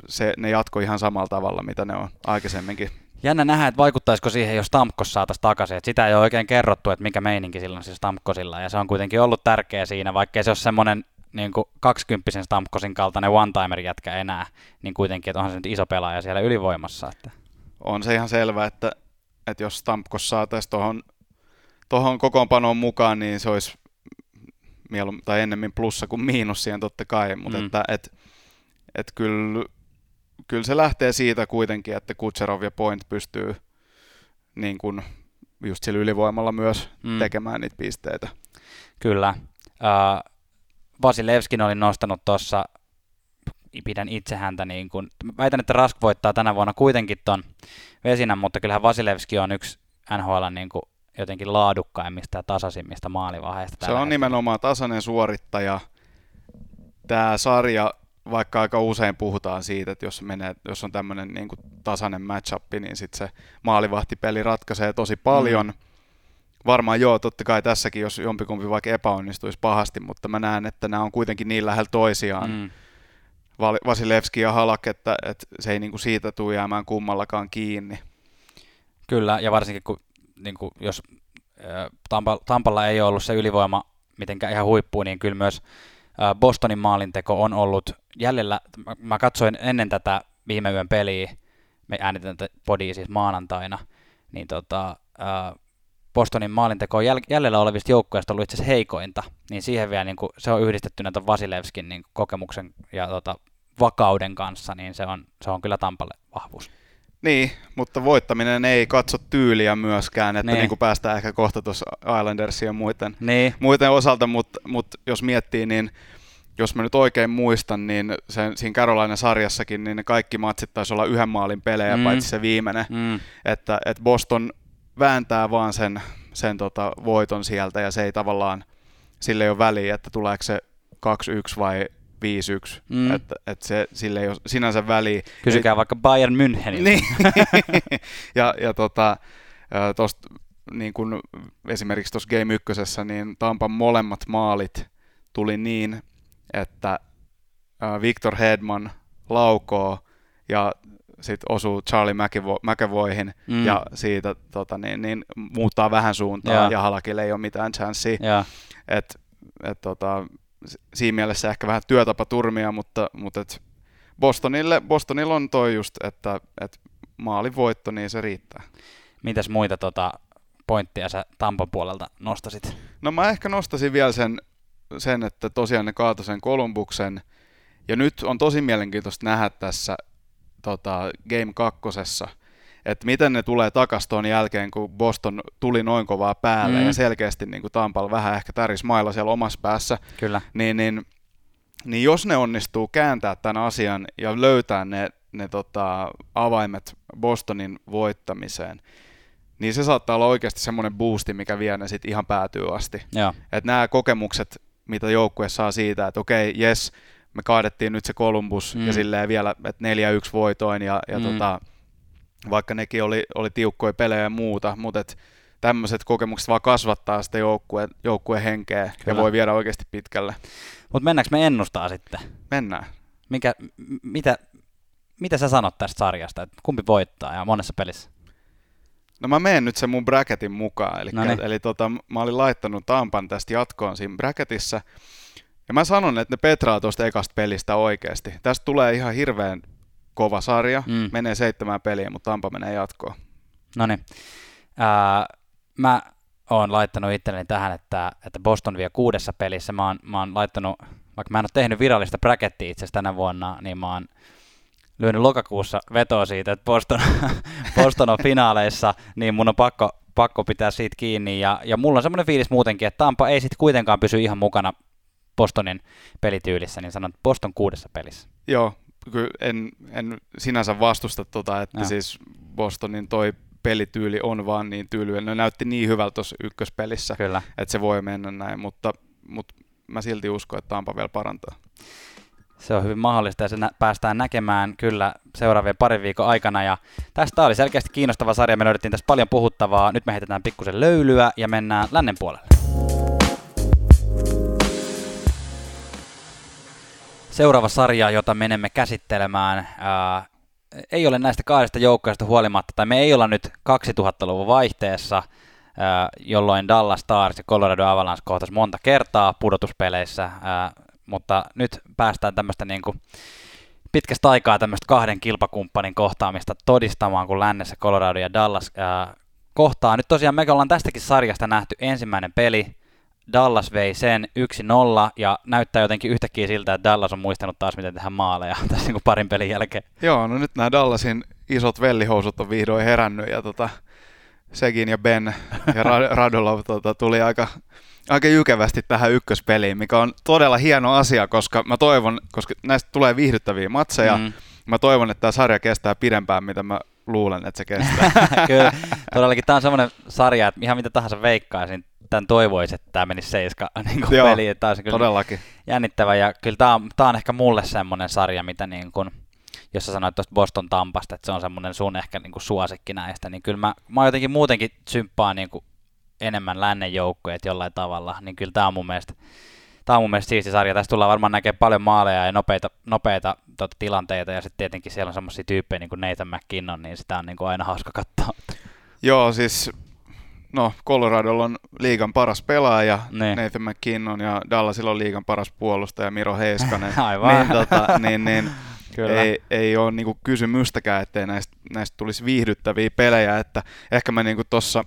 se, ne jatkoi ihan samalla tavalla, mitä ne on aikaisemminkin. Jännä nähdä, että vaikuttaisiko siihen, jos Stamkos saataisiin takaisin. Et sitä ei ole oikein kerrottu, että mikä meininki silloin siis Stamkosilla, ja se on kuitenkin ollut tärkeä siinä, vaikkei se ole semmoinen niin kuin 20 Stamkosin kaltainen one-timer jätkä enää, niin kuitenkin, että onhan se nyt iso pelaaja siellä ylivoimassa. Että. On se ihan selvä, että, että jos Stamkos saataisiin tuohon tohon kokoonpanoon mukaan, niin se olisi mieluum, tai ennemmin plussa kuin miinus siihen totta kai, mutta mm. että et, et kyllä, kyllä se lähtee siitä kuitenkin, että Kutserov ja Point pystyy niin kuin just sillä ylivoimalla myös mm. tekemään niitä pisteitä. Kyllä. Uh, Vasilevskin oli nostanut tuossa, pidän itse häntä niin kuin, väitän, että Rask voittaa tänä vuonna kuitenkin ton vesinän, mutta kyllähän Vasilevski on yksi NHL niin kuin jotenkin laadukkaimmista ja tasaisimmista maalivaiheista. Se on hetkellä. nimenomaan tasainen suorittaja. Tämä sarja, vaikka aika usein puhutaan siitä, että jos, menee, jos on tämmöinen niin tasainen matchup, niin sitten se maalivahtipeli ratkaisee tosi paljon. Mm varmaan joo, totta kai tässäkin, jos jompikumpi vaikka epäonnistuisi pahasti, mutta mä näen, että nämä on kuitenkin niin lähellä toisiaan. Mm. Vasilevski ja Halak, että, että se ei niinku siitä tule jäämään kummallakaan kiinni. Kyllä, ja varsinkin kun niin kuin jos Tampa, Tampalla ei ole ollut se ylivoima mitenkään ihan huippu, niin kyllä myös Bostonin maalinteko on ollut jäljellä. Mä katsoin ennen tätä viime yön peliä, me äänitetään podia siis maanantaina, niin tota, Bostonin maalinteko on jäl- jäljellä olevista joukkueista ollut itse asiassa heikointa, niin siihen vielä niin kuin, se on yhdistetty näitä Vasilevskin niin kokemuksen ja tota, vakauden kanssa, niin se on, se on kyllä Tampalle vahvuus. Niin, mutta voittaminen ei katso tyyliä myöskään, että niin. Niin kuin päästään ehkä kohta tuossa Islandersin ja muiden, niin. muiden osalta, mutta, mutta jos miettii, niin jos mä nyt oikein muistan, niin sen, siinä Carolina sarjassakin niin ne kaikki matsit taisi olla yhden maalin pelejä, mm. paitsi se viimeinen. Mm. Että, että Boston vääntää vaan sen, sen tota voiton sieltä ja se ei tavallaan, sille ei ole väliä, että tuleeko se 2-1 vai 5-1, mm. että et se, sille ei ole sinänsä väliä. Kysykää Eli, vaikka Bayern München. Niin. *laughs* ja, ja tota, tosta, niin kun esimerkiksi tuossa Game 1, niin Tampan molemmat maalit tuli niin, että Victor Hedman laukoo ja sitten osuu Charlie McAvo- McAvoyhin mm. ja siitä tota, niin, niin, muuttaa vähän suuntaa ja, ja Halakille ei ole mitään chanssiä. Et, et, tota, siinä mielessä ehkä vähän työtapaturmia, mutta, mutta et Bostonille, Bostonilla on toi just, että et maalin voitto, niin se riittää. Mitäs muita tota, pointtia sä Tampan puolelta nostasit? No mä ehkä nostasin vielä sen, sen että tosiaan ne kaatoi sen Kolumbuksen, ja nyt on tosi mielenkiintoista nähdä tässä tota, Game kakkosessa, että miten ne tulee takaisin tuon jälkeen, kun Boston tuli noin kovaa päälle mm. ja selkeästi niin kuin Tampal vähän ehkä täris mailla siellä omassa päässä, Kyllä. Niin, niin, niin jos ne onnistuu kääntää tämän asian ja löytää ne, ne tota, avaimet Bostonin voittamiseen, niin se saattaa olla oikeasti semmoinen boosti, mikä vie ne sitten ihan päätyy asti. Että nämä kokemukset, mitä joukkue saa siitä, että okei, jes, me kaadettiin nyt se Columbus mm. ja silleen vielä, että 4-1 voitoin ja, ja mm. tota, vaikka nekin oli, oli tiukkoja pelejä ja muuta, mutta tämmöiset kokemukset vaan kasvattaa sitä joukkueen, joukkueen henkeä Kyllä. ja voi viedä oikeasti pitkälle. Mutta mennäänkö me ennustaa sitten? Mennään. Mikä, mitä, mitä sä sanot tästä sarjasta, että kumpi voittaa ja monessa pelissä? No mä menen nyt sen mun bracketin mukaan, eli, eli tota, mä olin laittanut Tampan tästä jatkoon siinä bracketissa, ja mä sanon, että ne petraa tuosta ekasta pelistä oikeasti. Tästä tulee ihan hirveän kova sarja. Mm. Menee seitsemään peliä, mutta Tampa menee jatkoon. No niin. Äh, mä oon laittanut itselleni tähän, että, että Boston vie kuudessa pelissä. Mä oon, mä oon laittanut, vaikka mä en ole tehnyt virallista brackettia itse tänä vuonna, niin mä oon lyönyt lokakuussa vetoa siitä, että Boston, *laughs* Boston on finaaleissa, niin mun on pakko, pakko pitää siitä kiinni. Ja, ja mulla on semmoinen fiilis muutenkin, että Tampa ei sitten kuitenkaan pysy ihan mukana Bostonin pelityylissä, niin sanon Boston kuudessa pelissä. Joo, en, en sinänsä vastusta tota, että ja. siis Bostonin toi pelityyli on vaan niin tyyli. Ne näytti niin hyvältä tuossa ykköspelissä, Kyllä. että se voi mennä näin, mutta, mutta mä silti uskon, että Tampa vielä parantaa. Se on hyvin mahdollista ja se nä- päästään näkemään kyllä seuraavien parin viikon aikana. Ja tästä oli selkeästi kiinnostava sarja. Me löydettiin tästä paljon puhuttavaa. Nyt me heitetään pikkusen löylyä ja mennään lännen puolelle. Seuraava sarja, jota menemme käsittelemään, ää, ei ole näistä kahdesta joukkueesta huolimatta, tai me ei olla nyt 2000-luvun vaihteessa, ää, jolloin Dallas Stars ja Colorado Avalanche kohtas monta kertaa pudotuspeleissä, ää, mutta nyt päästään tämmöistä niin kuin pitkästä aikaa tämmöistä kahden kilpakumppanin kohtaamista todistamaan, kun lännessä Colorado ja Dallas ää, kohtaa. Nyt tosiaan me ollaan tästäkin sarjasta nähty ensimmäinen peli, Dallas vei sen 1-0 ja näyttää jotenkin yhtäkkiä siltä, että Dallas on muistanut taas, miten tehdään maaleja *laughs* tässä niin kuin parin pelin jälkeen. Joo, no nyt nämä Dallasin isot vellihousut on vihdoin herännyt ja tota, Segin ja Ben ja *laughs* Radulov tota, tuli aika, aika jykevästi tähän ykköspeliin, mikä on todella hieno asia, koska mä toivon, koska näistä tulee viihdyttäviä matseja, mm. mä toivon, että tämä sarja kestää pidempään, mitä mä luulen, että se kestää. *laughs* Kyllä, todellakin tämä on semmoinen sarja, että ihan mitä tahansa veikkaisin, tämän toivoisi, että tämä menisi seiska *laughs* niin kuin Joo, peli. Tämä kyllä todellakin. jännittävä ja kyllä tämä on, tämä on ehkä mulle semmoinen sarja, mitä niin kuin, jos sä sanoit tuosta Boston Tampasta, että se on semmoinen sun ehkä niin kuin suosikki näistä, niin kyllä mä, mä jotenkin muutenkin symppaan niin kuin enemmän lännen joukkueet jollain tavalla, niin kyllä tämä on mun mielestä Tämä on mun mielestä siisti sarja. Tässä tullaan varmaan näkemään paljon maaleja ja nopeita, nopeita tota, tilanteita, ja sitten tietenkin siellä on semmoisia tyyppejä niin kuin Nathan McKinnon, niin sitä on niin kuin aina hauska katsoa. Joo, siis no Coloradolla on liigan paras pelaaja, niin. Nathan McKinnon, ja Dallasilla on liigan paras puolustaja Miro Heiskanen. *laughs* Aivan. Niin, tota, niin, niin *laughs* Kyllä. Ei, ei ole niinku kysymystäkään, ettei näistä, näistä tulisi viihdyttäviä pelejä, että ehkä mä niinku tossa,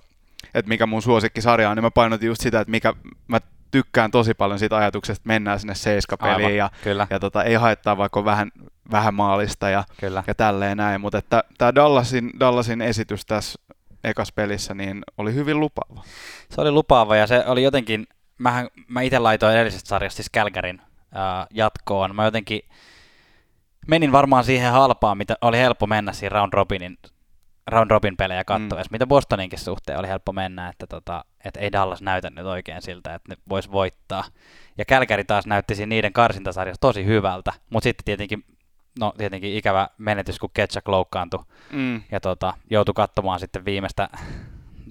että mikä mun suosikkisarja on, niin mä painotin just sitä, että mikä mä tykkään tosi paljon siitä ajatuksesta, että mennään sinne seiskapeliin ja, kyllä. ja tota, ei haittaa vaikka vähän, vähän maalista ja, kyllä. ja tälleen näin, mutta tämä Dallasin, Dallasin esitys tässä ekas pelissä, niin oli hyvin lupaava. Se oli lupaava ja se oli jotenkin, mähän, mä itse laitoin edellisestä sarjasta siis Kälkärin äh, jatkoon. Mä jotenkin menin varmaan siihen halpaan, mitä oli helppo mennä siinä round robinin round robin pelejä katsoessa, mm. mitä Bostoninkin suhteen oli helppo mennä, että, tota, että ei Dallas näytä nyt oikein siltä, että ne vois voittaa. Ja Kälkäri taas näytti siinä niiden karsintasarjassa tosi hyvältä, mutta sitten tietenkin no tietenkin ikävä menetys, kun Ketchak loukkaantui mm. ja tota, joutui katsomaan sitten viimeistä,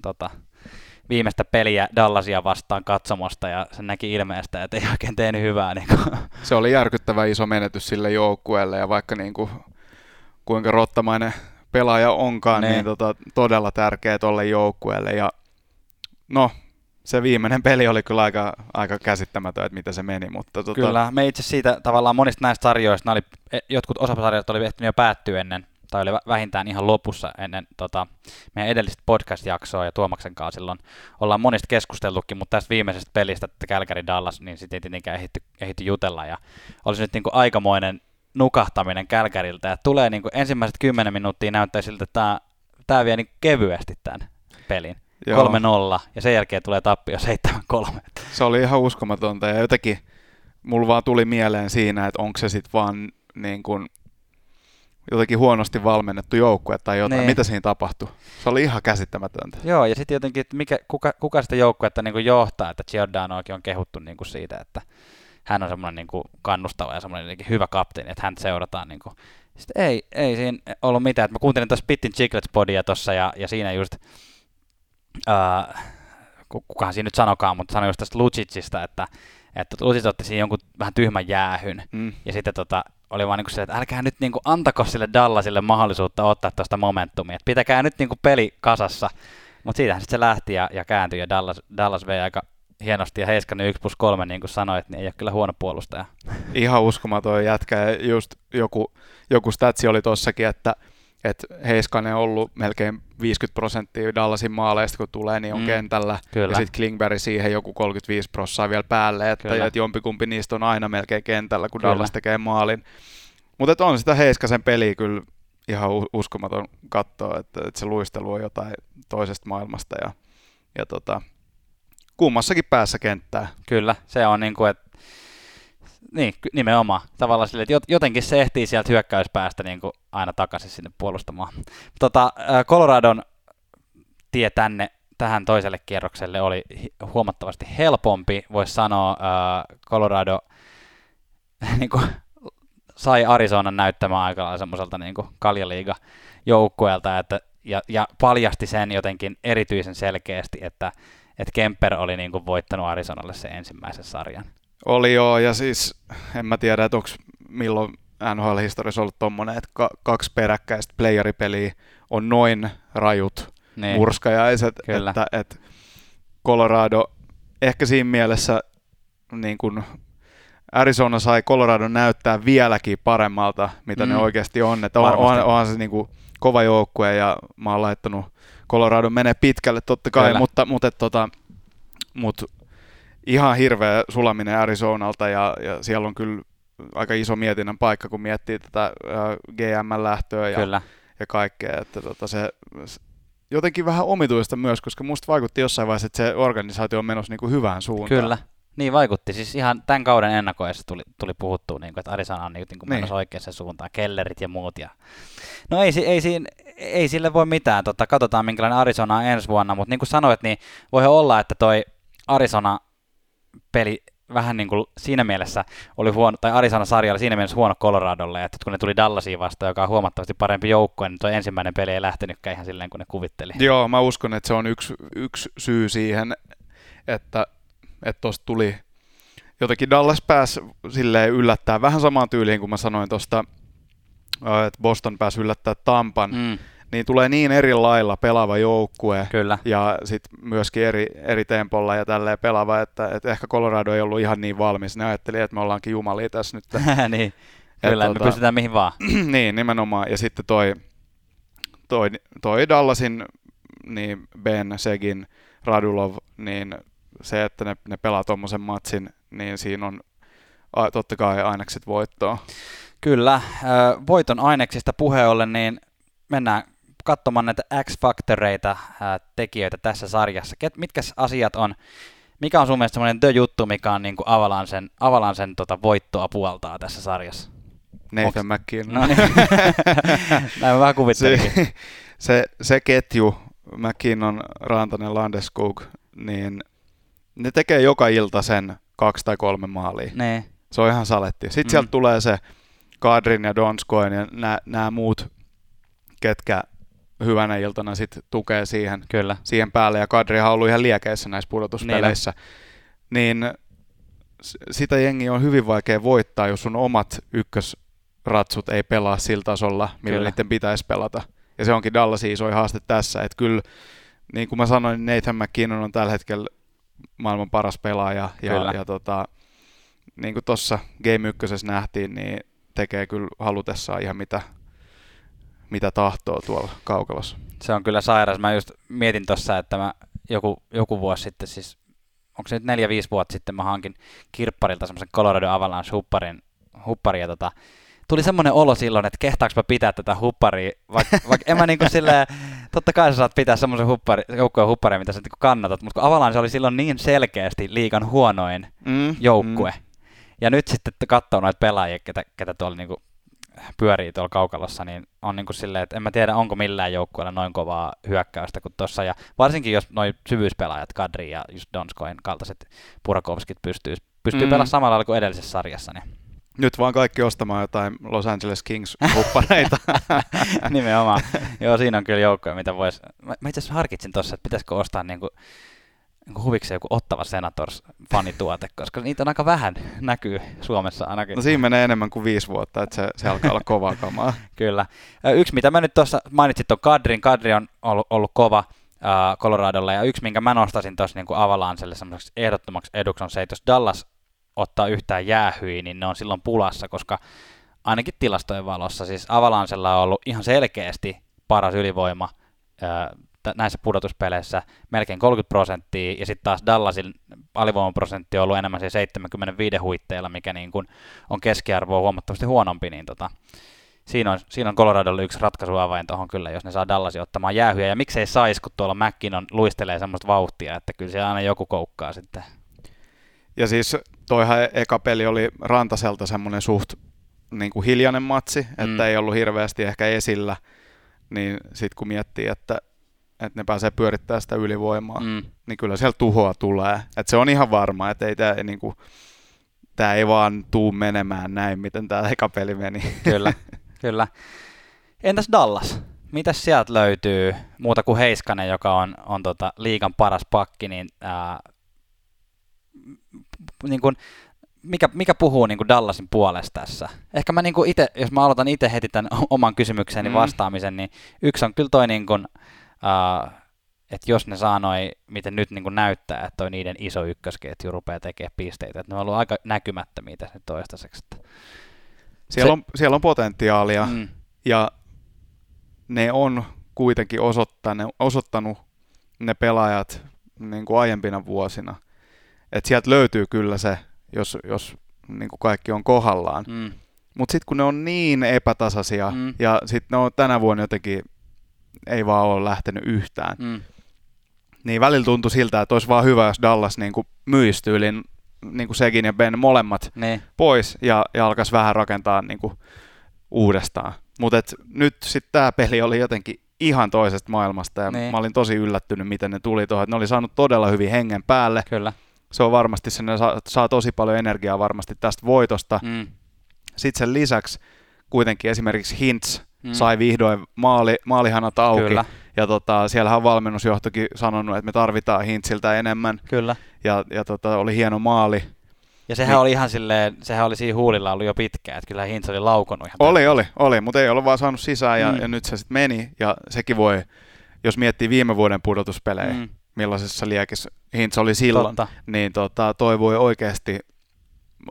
tota, viimeistä peliä Dallasia vastaan katsomosta ja se näki ilmeestä, että ei oikein tehnyt hyvää. Niin kuin. Se oli järkyttävä iso menetys sille joukkueelle ja vaikka niin kuin, kuinka rottamainen pelaaja onkaan, ne. niin tota, todella tärkeä tuolle joukkueelle ja no se viimeinen peli oli kyllä aika, aika käsittämätön, että miten se meni. Mutta tota... Kyllä, me itse siitä tavallaan monista näistä sarjoista, oli, e, jotkut osasarjat oli ehtinyt jo päättyä ennen, tai oli vähintään ihan lopussa ennen tota, meidän edellistä podcast-jaksoa ja Tuomaksen kanssa silloin ollaan monista keskustellutkin, mutta tästä viimeisestä pelistä, että Kälkäri Dallas, niin sitten ei tietenkään ehitty, ehitty jutella ja olisi nyt niin kuin aikamoinen nukahtaminen Kälkäriltä, että tulee niin kuin ensimmäiset kymmenen minuuttia näyttää siltä, että tämä, tämä vie niin kevyesti tämän pelin. 3-0 ja sen jälkeen tulee tappio 7-3. Se oli ihan uskomatonta ja jotenkin mulla vaan tuli mieleen siinä, että onko se sitten vaan niin kuin jotenkin huonosti valmennettu joukkue tai jotain. Niin. Mitä siinä tapahtui? Se oli ihan käsittämätöntä. Joo, ja sitten jotenkin, että mikä, kuka, kuka sitä joukkuetta niin johtaa, että Giordanoakin on kehuttu niin kuin siitä, että hän on semmoinen niin kuin kannustava ja semmoinen hyvä kapteeni, että hän seurataan. Niin kuin. Sitten ei, ei siinä ollut mitään. Että mä kuuntelin tuossa Pittin Chicklets podia tuossa ja, ja siinä just uh, kukahan siinä nyt sanokaan, mutta sanoi just tästä Lucicista, että, että Lucic otti siinä jonkun vähän tyhmän jäähyn, mm. ja sitten tota, oli vaan niin se, että älkää nyt niin kuin, antako sille Dallasille mahdollisuutta ottaa tuosta momentumia, että pitäkää nyt niin kuin, peli kasassa, mutta siitähän sitten se lähti ja, ja kääntyi, ja Dallas, Dallas vei aika hienosti, ja Heiskanen 1 plus 3, niin kuin sanoit, niin ei ole kyllä huono puolustaja. Ihan uskomaton jätkä, just joku, joku statsi oli tossakin, että että Heiskanen on ollut melkein 50 prosenttia Dallasin maaleista, kun tulee, niin on mm, kentällä. Kyllä. Ja sitten Klingberg siihen joku 35 prosenttia vielä päälle, että, että jompikumpi niistä on aina melkein kentällä, kun kyllä. Dallas tekee maalin. Mutta on sitä Heiskasen peliä kyllä ihan uskomaton katsoa, että, että se luistelu on jotain toisesta maailmasta ja, ja tota, kummassakin päässä kenttää. Kyllä, se on niin kuin, että Niin, nimenomaan. Tavallaan sille, että jotenkin se ehtii sieltä hyökkäyspäästä niin kuin aina takaisin sinne puolustamaan. Tota, Coloradon tie tänne tähän toiselle kierrokselle oli huomattavasti helpompi. Voisi sanoa, Colorado *laughs* niin kuin, sai Arizonan näyttämään aika lailla semmoiselta niin kaljaliiga joukkueelta, että, ja, ja paljasti sen jotenkin erityisen selkeästi, että, että Kemper oli niin kuin voittanut Arizonalle sen ensimmäisen sarjan. Oli joo, ja siis en mä tiedä, että onko milloin NHL-historiassa ollut tommonen, että kaksi peräkkäistä playeripeliä on noin rajut niin. murskajaiset, Kyllä. että, että Colorado ehkä siinä mielessä niin kuin Arizona sai Colorado näyttää vieläkin paremmalta, mitä mm. ne oikeasti on. Että on, on, onhan se niin kuin kova joukkue ja mä oon laittanut Colorado menee pitkälle totta kai, Kyllä. mutta, mutta, tota, mutta ihan hirveä sulaminen Arizonalta ja, ja siellä on kyllä aika iso mietinnän paikka, kun miettii tätä GM-lähtöä ja, Kyllä. ja kaikkea. Että tota se, jotenkin vähän omituista myös, koska musta vaikutti jossain vaiheessa, että se organisaatio on menossa niin kuin hyvään suuntaan. Kyllä, niin vaikutti. Siis ihan tämän kauden ennakoissa tuli, tuli puhuttua, niin kuin, että Arizona on niin kuin niin. menossa oikeaan suuntaan, kellerit ja muut. Ja... No ei, ei, ei, ei sille voi mitään. Totta, katsotaan minkälainen Arizona on ensi vuonna, mutta niin kuin sanoit, niin voi olla, että toi Arizona peli vähän niin kuin siinä mielessä oli huono, tai Arizona-sarja oli siinä mielessä huono Coloradolle, että kun ne tuli Dallasiin vastaan, joka on huomattavasti parempi joukkue, niin tuo ensimmäinen peli ei lähtenytkään ihan silleen, kun ne kuvitteli. Joo, mä uskon, että se on yksi, yksi syy siihen, että että tuosta tuli jotenkin Dallas pääsi silleen yllättää vähän samaan tyyliin kuin mä sanoin tuosta, että Boston pääsi yllättää Tampan, mm. Niin tulee niin eri lailla pelaava joukkue Kyllä. ja sitten myöskin eri, eri tempolla ja tälleen pelaava, että, että ehkä Colorado ei ollut ihan niin valmis. Ne ajatteli, että me ollaankin jumalia tässä nyt. *laughs* niin, kyllä, et, me tota, pystytään mihin vaan. *clears throat* niin, nimenomaan. Ja sitten toi, toi, toi Dallasin, niin Ben, Segin, Radulov, niin se, että ne, ne pelaa tuommoisen matsin, niin siinä on a, totta kai ainekset voittoa. Kyllä. Voiton aineksista puheen ollen, niin mennään katsomaan näitä X-faktoreita tekijöitä tässä sarjassa. Ket, mitkä asiat on, mikä on sun mielestä semmoinen the juttu, mikä on niin kuin Avalansen, Avalansen tota voittoa puoltaa tässä sarjassa? Nathan McKinnon. No niin. *laughs* Näin mä vähän. Se, se, se ketju, McKinnon, Rantanen, Landeskog, niin ne tekee joka ilta sen kaksi tai kolme maalia. Ne. Se on ihan saletti. Sitten mm. sieltä tulee se Kadrin ja Donskoin ja nämä muut, ketkä hyvänä iltana sit tukee siihen, Kyllä. siihen päälle. Ja Kadri on ollut ihan liekeissä näissä pudotuspeleissä. Niin, niin sitä jengi on hyvin vaikea voittaa, jos sun omat ykkösratsut ei pelaa sillä tasolla, millä kyllä. niiden pitäisi pelata. Ja se onkin Dallasin iso haaste tässä, että kyllä, niin kuin mä sanoin, Nathan McKinnon on tällä hetkellä maailman paras pelaaja. Ja, ja tota, niin kuin tuossa Game 1 nähtiin, niin tekee kyllä halutessaan ihan mitä, mitä tahtoo tuolla kaukalossa. Se on kyllä sairas. Mä just mietin tuossa, että mä joku, joku vuosi sitten, siis onko se nyt neljä, viisi vuotta sitten, mä hankin kirpparilta semmoisen Colorado Avalanche hupparin, ja tota, tuli semmoinen olo silloin, että kehtaanko mä pitää tätä hupparia, vaikka *laughs* vaik en mä niinku silleen, totta kai sä saat pitää semmoisen huppari, joukkueen hupparia, mitä sä niinku kannatat, mutta kun Avalanche oli silloin niin selkeästi liikan huonoin mm, joukkue, mm. ja nyt sitten katsoo noita pelaajia, ketä, ketä tuolla niinku pyörii tuolla kaukalossa, niin on niin kuin silleen, että en mä tiedä, onko millään joukkueella noin kovaa hyökkäystä kuin tuossa, ja varsinkin jos noin syvyyspelaajat, Kadri ja just Donskoin kaltaiset Purakovskit pystyy, pystyy mm. pelaamaan samalla lailla kuin edellisessä sarjassa, niin nyt vaan kaikki ostamaan jotain Los Angeles Kings-kuppareita. *laughs* Nimenomaan. Joo, siinä on kyllä joukkoja, mitä voisi... Mä, mä itse asiassa harkitsin tuossa, että pitäisikö ostaa niinku huvikseen joku Ottava Senators fanituote, koska niitä on aika vähän näkyy Suomessa ainakin. No siinä menee enemmän kuin viisi vuotta, että se, se alkaa olla kovaa kamaa. *laughs* kyllä. Yksi, mitä mä nyt tuossa mainitsit, on Kadrin. Kadri on ollut, ollut kova uh, Coloradolla, ja yksi, minkä mä nostasin tuossa niin Avalanselle semmoiseksi ehdottomaksi eduksi on se, että jos Dallas ottaa yhtään jäähyi, niin ne on silloin pulassa, koska ainakin tilastojen valossa siis Avalansella on ollut ihan selkeästi paras ylivoima näissä pudotuspeleissä, melkein 30 prosenttia, ja sitten taas Dallasin alivoimaprosentti on ollut enemmän se 75 huitteilla, mikä niin kun on keskiarvoa huomattavasti huonompi, niin tota, siinä on, siinä on Coloradolle yksi ratkaisuavain tuohon kyllä, jos ne saa Dallasin ottamaan jäähyä, ja miksei saisi, kun tuolla McKinnon luistelee semmoista vauhtia, että kyllä se aina joku koukkaa sitten. Ja siis toihan eka peli oli Rantaselta semmoinen suht niin kuin hiljainen matsi, että mm. ei ollut hirveästi ehkä esillä, niin sitten kun miettii, että, että ne pääsee pyörittämään sitä ylivoimaa, mm. niin kyllä siellä tuhoa tulee. Et se on ihan varma, että ei tämä niin kuin, tämä ei vaan tuu menemään näin, miten tämä eka peli meni. Kyllä, *laughs* kyllä. Entäs Dallas? Mitäs sieltä löytyy muuta kuin Heiskanen, joka on, on tota liigan paras pakki, niin, ää, niin kun, mikä, mikä puhuu niin kuin Dallasin puolesta tässä? Ehkä mä niin kuin ite, jos mä aloitan itse heti tämän oman kysymykseni mm. vastaamisen, niin yksi on kyllä toi niin kuin, uh, että jos ne saa noi, miten nyt niin näyttää, että toi niiden iso ykkösketju rupeaa tekemään pisteitä, että ne on ollut aika näkymättömiä tässä nyt toistaiseksi. Siellä, se, on, siellä on potentiaalia mm. ja ne on kuitenkin osoittanut, osoittanut ne pelaajat niin kuin aiempina vuosina, että sieltä löytyy kyllä se jos, jos niin kuin kaikki on kohdallaan. Mm. Mutta sitten kun ne on niin epätasaisia mm. ja sitten ne on tänä vuonna jotenkin ei vaan ole lähtenyt yhtään, mm. niin välillä tuntui siltä, että olisi vaan hyvä, jos Dallas niin kuin myisi tyylin niin kuin Segin ja Ben molemmat ne. pois ja, ja alkaisi vähän rakentaa niin kuin uudestaan. Mutta nyt sitten tämä peli oli jotenkin ihan toisesta maailmasta ja niin. mä olin tosi yllättynyt, miten ne tuli tuohon. Ne oli saanut todella hyvin hengen päälle. Kyllä se on varmasti, se saa, saa tosi paljon energiaa varmasti tästä voitosta. Mm. Sitten sen lisäksi kuitenkin esimerkiksi Hintz mm. sai vihdoin maali, maalihanat auki. Kyllä. Ja tota, siellähän on valmennusjohtokin sanonut, että me tarvitaan Hintziltä enemmän. Kyllä. Ja, ja tota, oli hieno maali. Ja sehän niin. oli ihan silleen, sehän oli siinä huulilla ollut jo pitkään, että kyllä Hintz oli laukonut ihan. Oli, oli, oli, mutta ei ollut vaan saanut sisään ja, mm. ja nyt se sitten meni. Ja sekin voi, jos miettii viime vuoden pudotuspelejä, mm millaisessa liekissä Hintz oli silloin, Totta. niin tota, toi voi oikeasti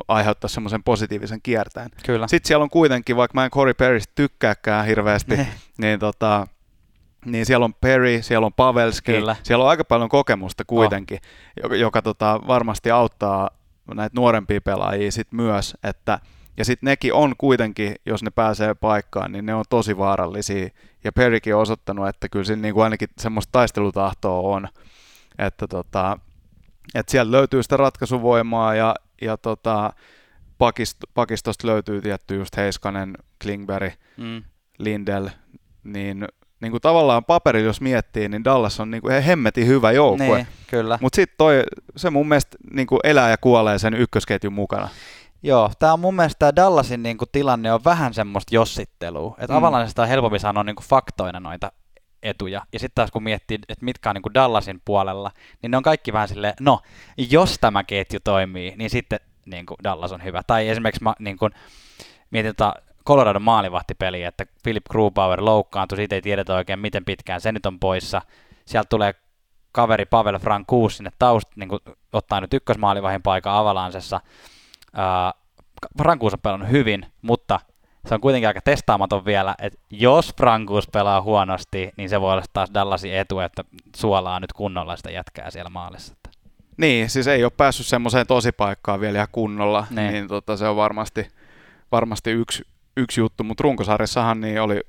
aiheuttaa semmoisen positiivisen kierteen. Kyllä. Sitten siellä on kuitenkin, vaikka mä en Corey Perrystä tykkääkään hirveästi, niin, tota, niin siellä on Perry, siellä on Pavelski, Kyllä. siellä on aika paljon kokemusta kuitenkin, oh. joka, joka tota, varmasti auttaa näitä nuorempia pelaajia sit myös, että ja sitten nekin on kuitenkin, jos ne pääsee paikkaan, niin ne on tosi vaarallisia. Ja Perikin on osoittanut, että kyllä siinä niinku ainakin semmoista taistelutahtoa on että tota, että sieltä löytyy sitä ratkaisuvoimaa ja, ja tota, pakist, pakistosta löytyy tietty just Heiskanen, Klingberg, mm. Lindell, niin, niin kuin tavallaan paperi, jos miettii, niin Dallas on niin kuin hemmetin hyvä joukkue. Niin, kyllä. Mutta sitten toi, se mun mielestä niin kuin elää ja kuolee sen ykkösketjun mukana. Joo, tämä on mun mielestä tämä Dallasin niin kuin, tilanne on vähän semmoista jossittelua. Että mm. On helpompi sanoa niin kuin faktoina noita etuja. Ja sitten taas kun miettii, että mitkä on niin kuin Dallasin puolella, niin ne on kaikki vähän silleen, no, jos tämä ketju toimii, niin sitten niin kuin Dallas on hyvä. Tai esimerkiksi mä niin kuin, mietin tota Colorado maalivahtipeliä, että Philip Grubauer loukkaantui, siitä ei tiedetä oikein miten pitkään se nyt on poissa. Sieltä tulee kaveri Pavel Frankuus sinne taust, niin kuin, ottaa nyt ykkösmaalivahin paikan Avalansessa. Uh, Frankuus on pelannut hyvin, mutta se on kuitenkin aika testaamaton vielä, että jos Frankus pelaa huonosti, niin se voi olla taas Dallasin etu, että suolaa nyt kunnolla sitä jätkää siellä maalissa. Niin, siis ei ole päässyt semmoiseen tosipaikkaan vielä ihan kunnolla, niin, niin tota, se on varmasti, varmasti yksi, yksi juttu, mutta runkosarjassahan niin oli,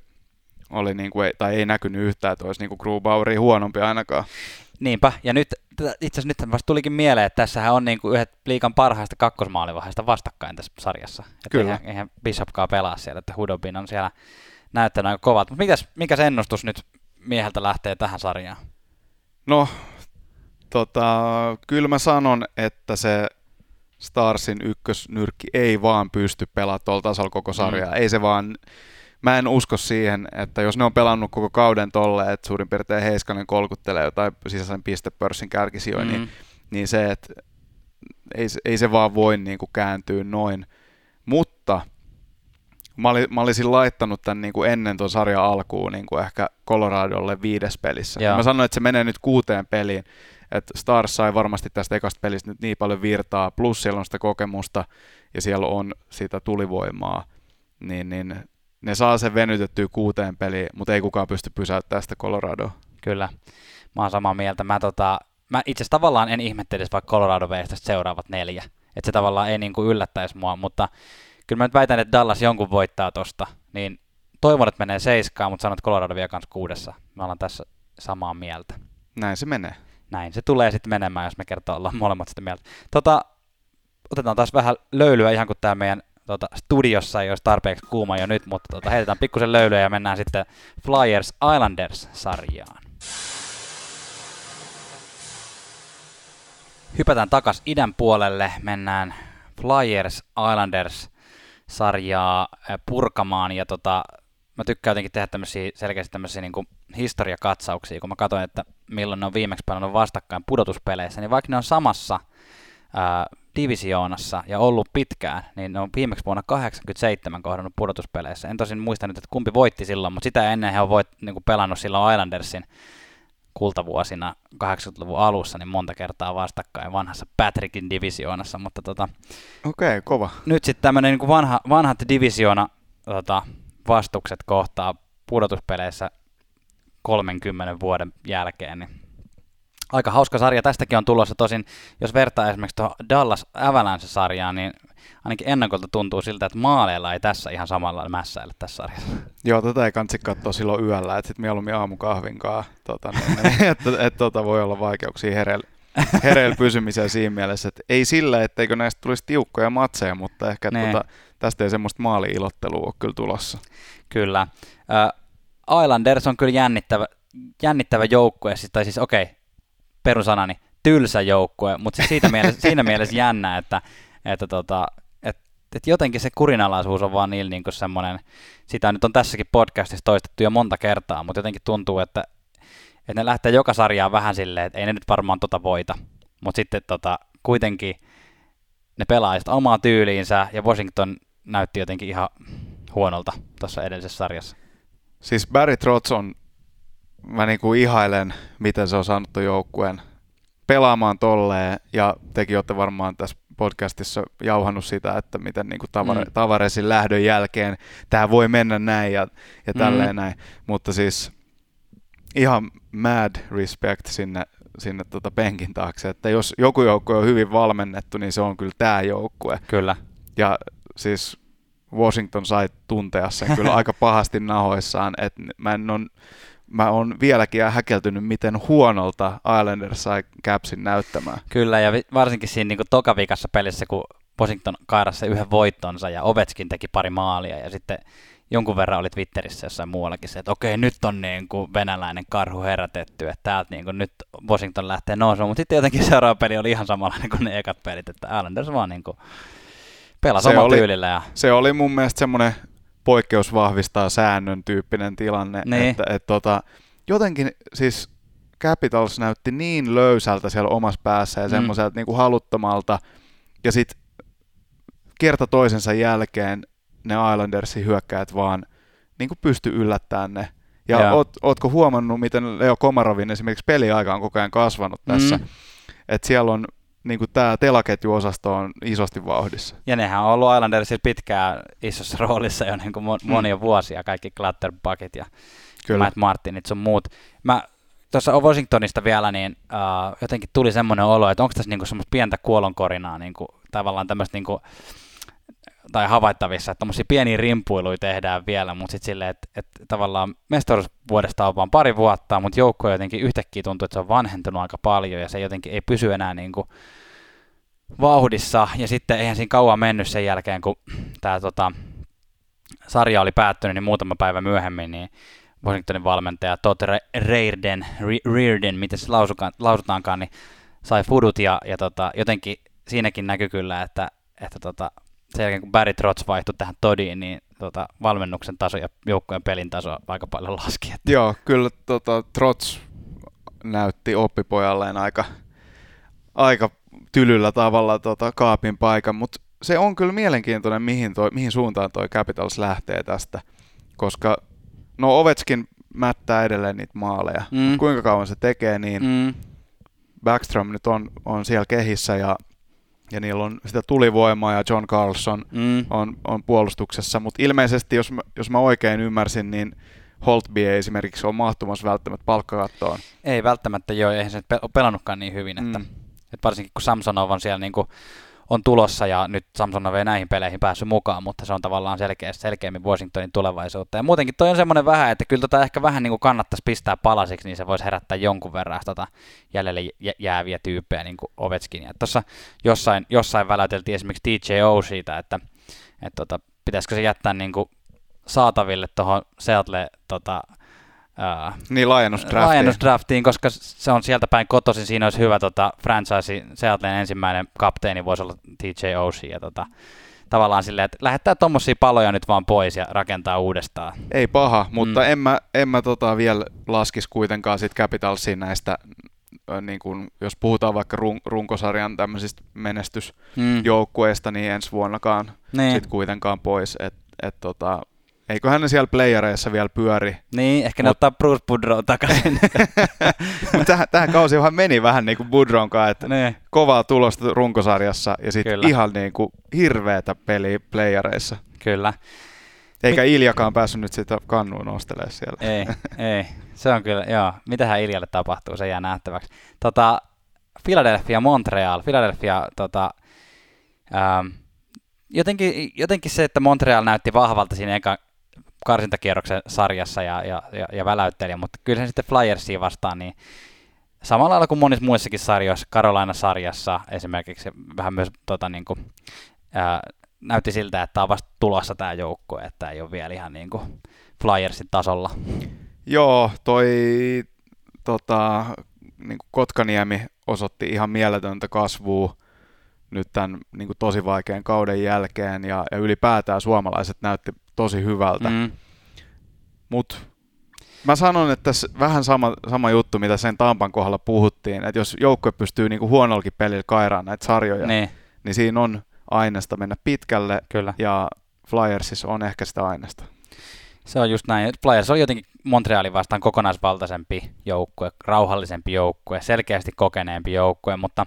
oli niin kuin, tai ei näkynyt yhtään, että olisi niin kuin Grubaueri huonompi ainakaan. Niinpä, ja nyt itse asiassa nyt vasta tulikin mieleen, että tässähän on niin kuin yhdet liikan parhaista kakkosmaalivaiheista vastakkain tässä sarjassa. Että Kyllä. Eihän, eihän Bishopkaan pelaa siellä, että Hudobin on siellä näyttänyt aika kovat. Mutta mikäs, mikäs ennustus nyt mieheltä lähtee tähän sarjaan? No, tota, kyllä mä sanon, että se Starsin ykkösnyrkki ei vaan pysty pelaamaan tuolla tasolla koko sarjaa. Mm. Ei se vaan mä en usko siihen, että jos ne on pelannut koko kauden tolle, että suurin piirtein Heiskanen kolkuttelee jotain sisäisen pistepörssin kärkisijoja, niin, mm. niin se, että ei, ei se vaan voi niin kuin kääntyä noin. Mutta mä, oli, mä olisin laittanut tämän niin kuin ennen tuon sarjan alkuun niin kuin ehkä Coloradolle viides pelissä. Mä sanoin, että se menee nyt kuuteen peliin. Että Stars sai varmasti tästä ekasta pelistä nyt niin paljon virtaa, plus siellä on sitä kokemusta ja siellä on sitä tulivoimaa, niin, niin ne saa sen venytettyä kuuteen peliin, mutta ei kukaan pysty pysäyttämään sitä Coloradoa. Kyllä, mä oon samaa mieltä. Mä, tota, mä itse asiassa tavallaan en ihmettelisi vaikka Colorado veistä seuraavat neljä. Että se tavallaan ei niin kuin yllättäisi mua, mutta kyllä mä nyt väitän, että Dallas jonkun voittaa tosta. Niin toivon, että menee seiskaan, mutta sanon, että Colorado vie kanssa kuudessa. Me ollaan tässä samaa mieltä. Näin se menee. Näin se tulee sitten menemään, jos me kertoo ollaan molemmat sitä mieltä. Tota, otetaan taas vähän löylyä ihan kuin tämä meidän tota, studiossa ei olisi tarpeeksi kuuma jo nyt, mutta tota, heitetään pikkusen löylyä ja mennään sitten Flyers Islanders-sarjaan. Hypätään takas idän puolelle, mennään Flyers Islanders sarjaa purkamaan ja tota, mä tykkään jotenkin tehdä tämmöisiä selkeästi tämmöisiä niin historiakatsauksia, kun mä katsoin, että milloin ne on viimeksi pelannut vastakkain pudotuspeleissä, niin vaikka ne on samassa ää, divisioonassa ja ollut pitkään, niin ne on viimeksi vuonna 87 kohdannut pudotuspeleissä. En tosin muista nyt, että kumpi voitti silloin, mutta sitä ennen he on voit, niin kuin pelannut silloin Islandersin kultavuosina 80-luvun alussa niin monta kertaa vastakkain vanhassa Patrickin divisioonassa, mutta tota, Okei, okay, kova. Nyt sitten tämmöinen niin vanha, vanhat divisioona tota, vastukset kohtaa pudotuspeleissä 30 vuoden jälkeen, niin aika hauska sarja. Tästäkin on tulossa tosin, jos vertaa esimerkiksi tuohon Dallas Avalanche-sarjaan, niin ainakin ennakolta tuntuu siltä, että maaleilla ei tässä ihan samalla mässäillä tässä sarjassa. Joo, tätä ei kansi katsoa silloin yöllä, että sitten mieluummin aamukahvinkaan, tota, niin, niin *laughs* että et, tota voi olla vaikeuksia hereillä hereillä pysymiseen siinä mielessä, että ei sillä, etteikö näistä tulisi tiukkoja matseja, mutta ehkä tota, tästä ei semmoista maali-ilottelua ole kyllä tulossa. Kyllä. Uh, Islanders on kyllä jännittävä, jännittävä joukkue, siis, tai siis okei, okay, perusanani, tylsä joukkue, mutta siitä mielessä, *laughs* siinä mielessä jännä, että, että tota, et, et jotenkin se kurinalaisuus on vaan niillä niinku semmoinen, sitä nyt on tässäkin podcastissa toistettu jo monta kertaa, mutta jotenkin tuntuu, että, että ne lähtee joka sarjaan vähän silleen, että ei ne nyt varmaan tota voita, mutta sitten tota, kuitenkin ne pelaa sitä omaa tyyliinsä, ja Washington näytti jotenkin ihan huonolta tuossa edellisessä sarjassa. Siis Barry Trotz on mä niinku ihailen, miten se on saanut tuon joukkueen pelaamaan tolleen, ja tekin olette varmaan tässä podcastissa jauhannut sitä, että miten niinku tavare, mm. Tavaresin lähdön jälkeen tämä voi mennä näin ja, ja tälleen mm. näin, mutta siis ihan mad respect sinne, sinne tota penkin taakse, että jos joku joukkue on hyvin valmennettu, niin se on kyllä tämä joukkue. Kyllä. Ja siis Washington sai tuntea sen kyllä *laughs* aika pahasti nahoissaan, että mä en on mä oon vieläkin häkeltynyt, miten huonolta Islanders sai Capsin näyttämään. Kyllä, ja varsinkin siinä niin tokavikassa pelissä, kun Washington kairasi yhden voittonsa ja Ovetskin teki pari maalia ja sitten jonkun verran oli Twitterissä jossain muuallakin se, että okei, nyt on niin kuin venäläinen karhu herätetty, että täältä niin kuin nyt Washington lähtee nousemaan, mutta sitten jotenkin *laughs* seuraava peli oli ihan samanlainen kuin ne ekat pelit, että Islanders vaan niin kuin pelasi omalla tyylillä. Ja... Se oli mun mielestä semmoinen poikkeus vahvistaa säännön tyyppinen tilanne. Niin. Että, et, tota, jotenkin siis Capitals näytti niin löysältä siellä omassa päässä ja mm. semmoiselta niin kuin haluttomalta. Ja sitten kerta toisensa jälkeen ne Islandersin hyökkäät vaan niin kuin pysty yllättämään ne. Ja, ja. Oot, ootko huomannut, miten Leo Komarovin esimerkiksi peliaika on koko ajan kasvanut tässä? Mm. Että siellä on niin kuin tämä telaketjuosasto on isosti vauhdissa. Ja nehän on ollut Islandersilla pitkään isossa *laughs* roolissa jo niin kuin monia mm. vuosia, kaikki Clutterbucket ja Kyllä. Matt Martinit sun muut. Mä tuossa Washingtonista vielä, niin uh, jotenkin tuli semmoinen olo, että onko tässä niinku semmoista pientä kuolonkorinaa, niinku, tavallaan tämmöistä niinku, tai havaittavissa, että tuommoisia pieniä rimpuiluja tehdään vielä, mutta sitten silleen, että, että tavallaan mestaruusvuodesta on vain pari vuotta, mutta joukko jotenkin yhtäkkiä tuntuu, että se on vanhentunut aika paljon ja se jotenkin ei pysy enää niin kuin vauhdissa. Ja sitten eihän siinä kauan mennyt sen jälkeen, kun tämä tota, sarja oli päättynyt, niin muutama päivä myöhemmin, niin Washingtonin valmentaja Todd Reirden, Reirden miten se lausutaankaan, niin sai fudut ja, ja tota, jotenkin siinäkin näkyy kyllä, että, että tota, sen jälkeen kun Barry Trotz vaihtui tähän Todiin, niin tota, valmennuksen taso ja joukkojen pelin taso aika paljon laski. Että. Joo, kyllä tota, Trotz näytti oppipojalleen aika, aika tylyllä tavalla tota, kaapin paikan, mutta se on kyllä mielenkiintoinen, mihin, toi, mihin suuntaan toi Capitals lähtee tästä, koska no Ovetskin mättää edelleen niitä maaleja. Mm. Kuinka kauan se tekee, niin mm. Backstrom nyt on, on siellä kehissä ja ja niillä on sitä tulivoimaa ja John Carlson mm. on, on puolustuksessa, mutta ilmeisesti, jos mä, jos mä oikein ymmärsin, niin Holtby ei esimerkiksi ole mahtumassa välttämättä palkkakattoon. Ei välttämättä joo, eihän se pelannutkaan niin hyvin, että, mm. että varsinkin kun Samsonov on siellä niin kuin on tulossa ja nyt Samson on näihin peleihin päässyt mukaan, mutta se on tavallaan selkeä, selkeämmin Washingtonin tulevaisuutta. Ja muutenkin toi on semmoinen vähän, että kyllä tota ehkä vähän niin kuin kannattaisi pistää palasiksi, niin se voisi herättää jonkun verran tota jäljelle jääviä tyyppejä niin kuin Ovechkinia. Tuossa jossain, jossain väläyteltiin esimerkiksi TJO siitä, että, että tota, pitäisikö se jättää niin kuin saataville tuohon Seattle tota, Uh, niin, laajennusdraftiin. laajennusdraftiin, koska se on sieltä päin kotoisin. Siinä olisi hyvä tota, franchise, Seattlein ensimmäinen kapteeni voisi olla TJ Oshie. Ja tota, tavallaan silleen, että lähettää tuommoisia paloja nyt vaan pois ja rakentaa uudestaan. Ei paha, mutta mm. en mä, en mä tota vielä laskisi kuitenkaan sit Capitalsiin näistä, niin kun, jos puhutaan vaikka run, runkosarjan tämmöisistä menestysjoukkueista, mm. niin ensi vuonnakaan niin. sit kuitenkaan pois. Et, et tota, Eiköhän ne siellä playereissa vielä pyöri. Niin, ehkä ne Mut... ottaa Bruce Boudreau takaisin. *laughs* tähän, tähän kausihan meni vähän niin kuin Boudreau'n kanssa, että niin. kovaa tulosta runkosarjassa ja sitten ihan niin kuin hirveätä peliä playereissa. Kyllä. Eikä Mi- Iljakaan päässyt nyt sitä kannuun nostelemaan siellä. Ei, ei. Se on kyllä, joo. Mitähän Iljalle tapahtuu, se jää nähtäväksi. Tota, Philadelphia, Montreal. Philadelphia, tota, ähm, jotenkin, jotenkin se, että Montreal näytti vahvalta siinä eka, karsintakierroksen sarjassa ja, ja, ja, ja väläytteli, mutta kyllä sitten Flyersia vastaan, niin samalla lailla kuin monissa muissakin sarjoissa, Carolina-sarjassa esimerkiksi vähän myös tota, niin kuin, ää, näytti siltä, että on vasta tulossa tämä joukko, että ei ole vielä ihan niin kuin Flyersin tasolla. Joo, toi tota, niin kuin Kotkaniemi osoitti ihan mieletöntä kasvua nyt tämän niin kuin tosi vaikean kauden jälkeen ja, ja ylipäätään suomalaiset näytti tosi hyvältä. Mm. Mutta mä sanon, että tässä vähän sama, sama juttu, mitä sen Tampan kohdalla puhuttiin, että jos joukkue pystyy niinku huonollakin pelillä kairaan näitä sarjoja, niin. niin siinä on aineesta mennä pitkälle, Kyllä. ja Flyersissa on ehkä sitä aineesta. Se on just näin. Flyers on jotenkin Montrealin vastaan kokonaisvaltaisempi joukkue, rauhallisempi joukkue, selkeästi kokeneempi joukkue, mutta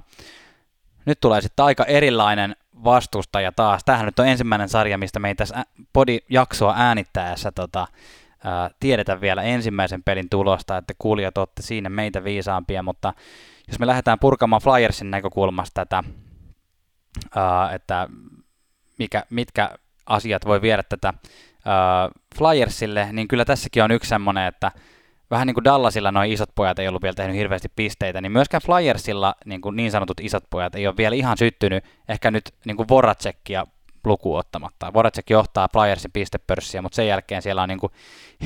nyt tulee sitten aika erilainen vastustaja taas. Tämähän nyt on ensimmäinen sarja, mistä me ei tässä podi-jaksoa äänittäessä tota, ää, tiedetä vielä ensimmäisen pelin tulosta, että kuulijat olette siinä meitä viisaampia, mutta jos me lähdetään purkamaan Flyersin näkökulmasta tätä, ää, että mikä, mitkä asiat voi viedä tätä ää, Flyersille, niin kyllä tässäkin on yksi semmoinen, että vähän niin kuin Dallasilla noin isot pojat ei ollut vielä tehnyt hirveästi pisteitä, niin myöskään Flyersilla niin, kuin niin sanotut isot pojat ei ole vielä ihan syttynyt, ehkä nyt niin kuin Voracekia lukuun ottamatta. Voracek johtaa Flyersin pistepörssiä, mutta sen jälkeen siellä on niin kuin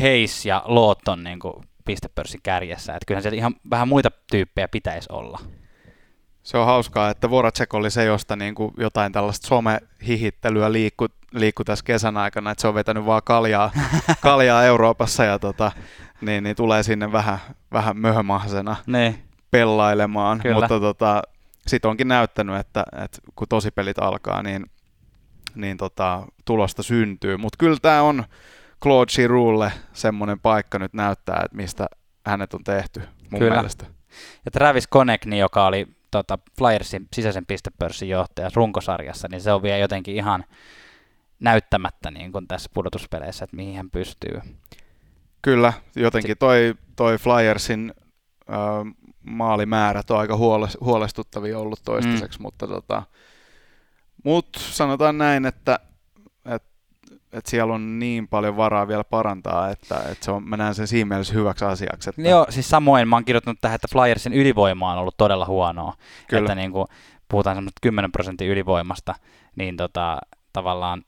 Hayes ja Lawton niin kuin pistepörssin kärjessä. Että kyllähän siellä ihan vähän muita tyyppejä pitäisi olla. Se on hauskaa, että Voracek oli se, josta niin kuin jotain tällaista somehihittelyä liikku, liikku tässä kesän aikana, että se on vetänyt vaan kaljaa, *laughs* kaljaa Euroopassa ja tota, niin, niin tulee sinne vähän, vähän möhömahsena niin. pellailemaan, Kyllä. mutta tota, sitten onkin näyttänyt, että, että kun tosipelit alkaa, niin, niin tota, tulosta syntyy. Mutta kyllä tämä on Claude Girouxlle semmoinen paikka nyt näyttää, että mistä hänet on tehty mun kyllä. mielestä. Ja Travis Konekni, joka oli tota, Flyersin sisäisen pistepörssin johtaja runkosarjassa, niin se on vielä jotenkin ihan näyttämättä niin kuin tässä pudotuspeleissä, että mihin hän pystyy. Kyllä, jotenkin toi, toi Flyersin äh, maalimäärät on aika huolestuttavia ollut toistaiseksi, mm. mutta tota, mut sanotaan näin, että et, et siellä on niin paljon varaa vielä parantaa, että, että se on, mä näen sen siinä mielessä hyväksi asiaksi. Että... Joo, siis samoin mä oon kirjoittanut tähän, että Flyersin ylivoima on ollut todella huonoa. Kyllä. Että niin kuin puhutaan semmoista 10 prosentin ylivoimasta, niin tota, tavallaan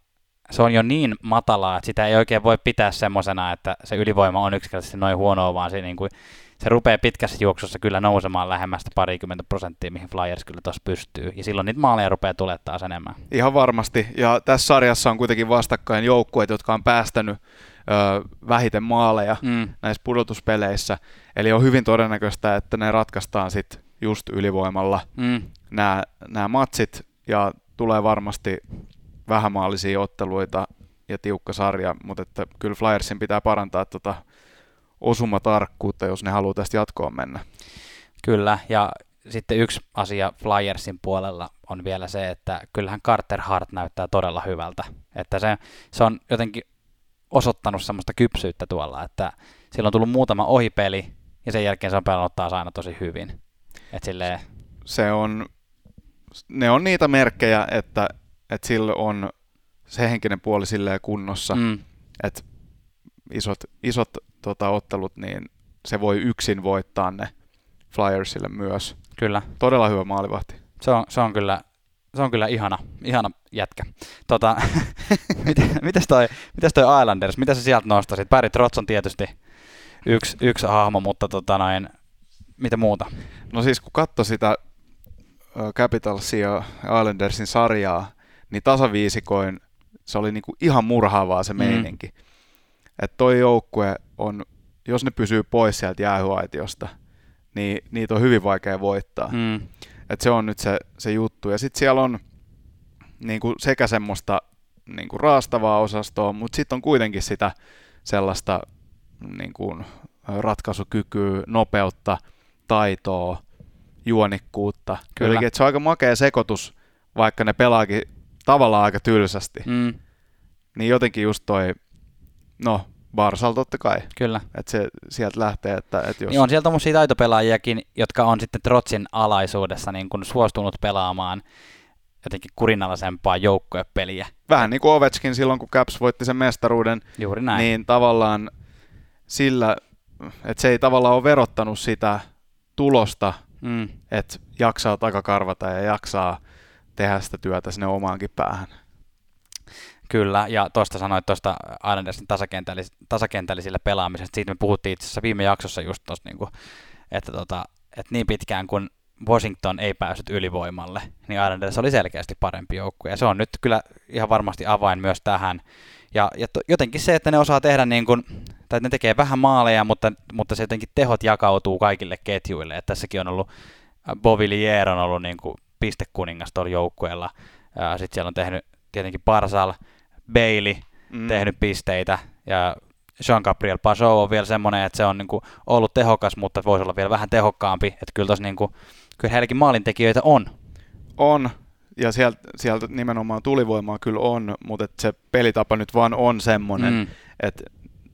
se on jo niin matalaa, että sitä ei oikein voi pitää semmoisena, että se ylivoima on yksinkertaisesti noin huonoa, vaan se, niin kuin, se rupeaa pitkässä juoksussa kyllä nousemaan lähemmästä parikymmentä prosenttia, mihin Flyers kyllä tuossa pystyy. Ja silloin niitä maaleja rupeaa tulemaan taas enemmän. Ihan varmasti. Ja tässä sarjassa on kuitenkin vastakkain joukkueet, jotka on päästänyt ö, vähiten maaleja mm. näissä pudotuspeleissä. Eli on hyvin todennäköistä, että ne ratkaistaan sitten just ylivoimalla mm. nämä matsit. Ja tulee varmasti vähämaallisia otteluita ja tiukka sarja, mutta että kyllä Flyersin pitää parantaa tuota osumatarkkuutta, jos ne haluaa tästä jatkoon mennä. Kyllä, ja sitten yksi asia Flyersin puolella on vielä se, että kyllähän Carter Hart näyttää todella hyvältä. Että se, se on jotenkin osoittanut semmoista kypsyyttä tuolla, että sillä on tullut muutama ohipeli ja sen jälkeen se on pelannut taas aina tosi hyvin. Et silleen... Se on ne on niitä merkkejä, että, että sillä on se henkinen puoli silleen kunnossa, mm. että isot, isot tota, ottelut, niin se voi yksin voittaa ne Flyersille myös. Kyllä. Todella hyvä maalivahti. Se on, se on kyllä se on kyllä ihana, ihana jätkä. Tota, *laughs* mitäs, toi, mitäs toi Islanders, mitä sä sieltä nostasit? Barry Trotz on tietysti yksi, yksi hahmo, mutta tota noin, mitä muuta? No siis kun katsoi sitä Capitalsia ja Islandersin sarjaa, niin tasaviisikoin se oli niinku ihan murhaavaa se mm. meininki. Mm. Että toi joukkue on, jos ne pysyy pois sieltä jäähyaitiosta, niin niitä on hyvin vaikea voittaa. Mm. Et se on nyt se, se juttu. Ja sitten siellä on niinku sekä semmoista niinku raastavaa osastoa, mutta sitten on kuitenkin sitä sellaista niinku ratkaisukykyä, nopeutta, taitoa, juonikkuutta. Kyllä. Eli se on aika makea sekoitus, vaikka ne pelaakin tavallaan aika tylsästi. Mm. Niin jotenkin just toi, no Barsal totta kai. Kyllä. Että se sieltä lähtee, että, että jos... Niin on siellä tommosia taitopelaajiakin, jotka on sitten Trotsin alaisuudessa niin kun suostunut pelaamaan jotenkin kurinalaisempaa joukkuepeliä. Vähän niin kuin Ovechkin silloin, kun Caps voitti sen mestaruuden. Juuri näin. Niin tavallaan sillä, että se ei tavallaan ole verottanut sitä tulosta, mm. että jaksaa takakarvata ja jaksaa tehdä sitä työtä sinne omaankin päähän. Kyllä, ja tuosta sanoit tuosta Islandersin tasakentällis- tasakentällisillä pelaamisesta, siitä me puhuttiin itse asiassa viime jaksossa just tuosta, niin että, tota, että niin pitkään kun Washington ei päässyt ylivoimalle, niin Islanders oli selkeästi parempi joukkue, ja se on nyt kyllä ihan varmasti avain myös tähän. Ja, ja to, jotenkin se, että ne osaa tehdä niin kuin, tai ne tekee vähän maaleja, mutta, mutta se jotenkin tehot jakautuu kaikille ketjuille, että tässäkin on ollut, Bovillier on ollut niin kuin pistekuningas tuolla joukkueella, sitten siellä on tehnyt tietenkin Parsal, Bailey mm. tehnyt pisteitä ja Jean-Gabriel Pajot on vielä semmoinen, että se on niin kuin ollut tehokas, mutta voisi olla vielä vähän tehokkaampi. Että kyllä, tos niin kuin, kyllä heilläkin maalintekijöitä on. On, ja sieltä, sieltä nimenomaan tulivoimaa kyllä on, mutta että se pelitapa nyt vaan on semmoinen, mm. että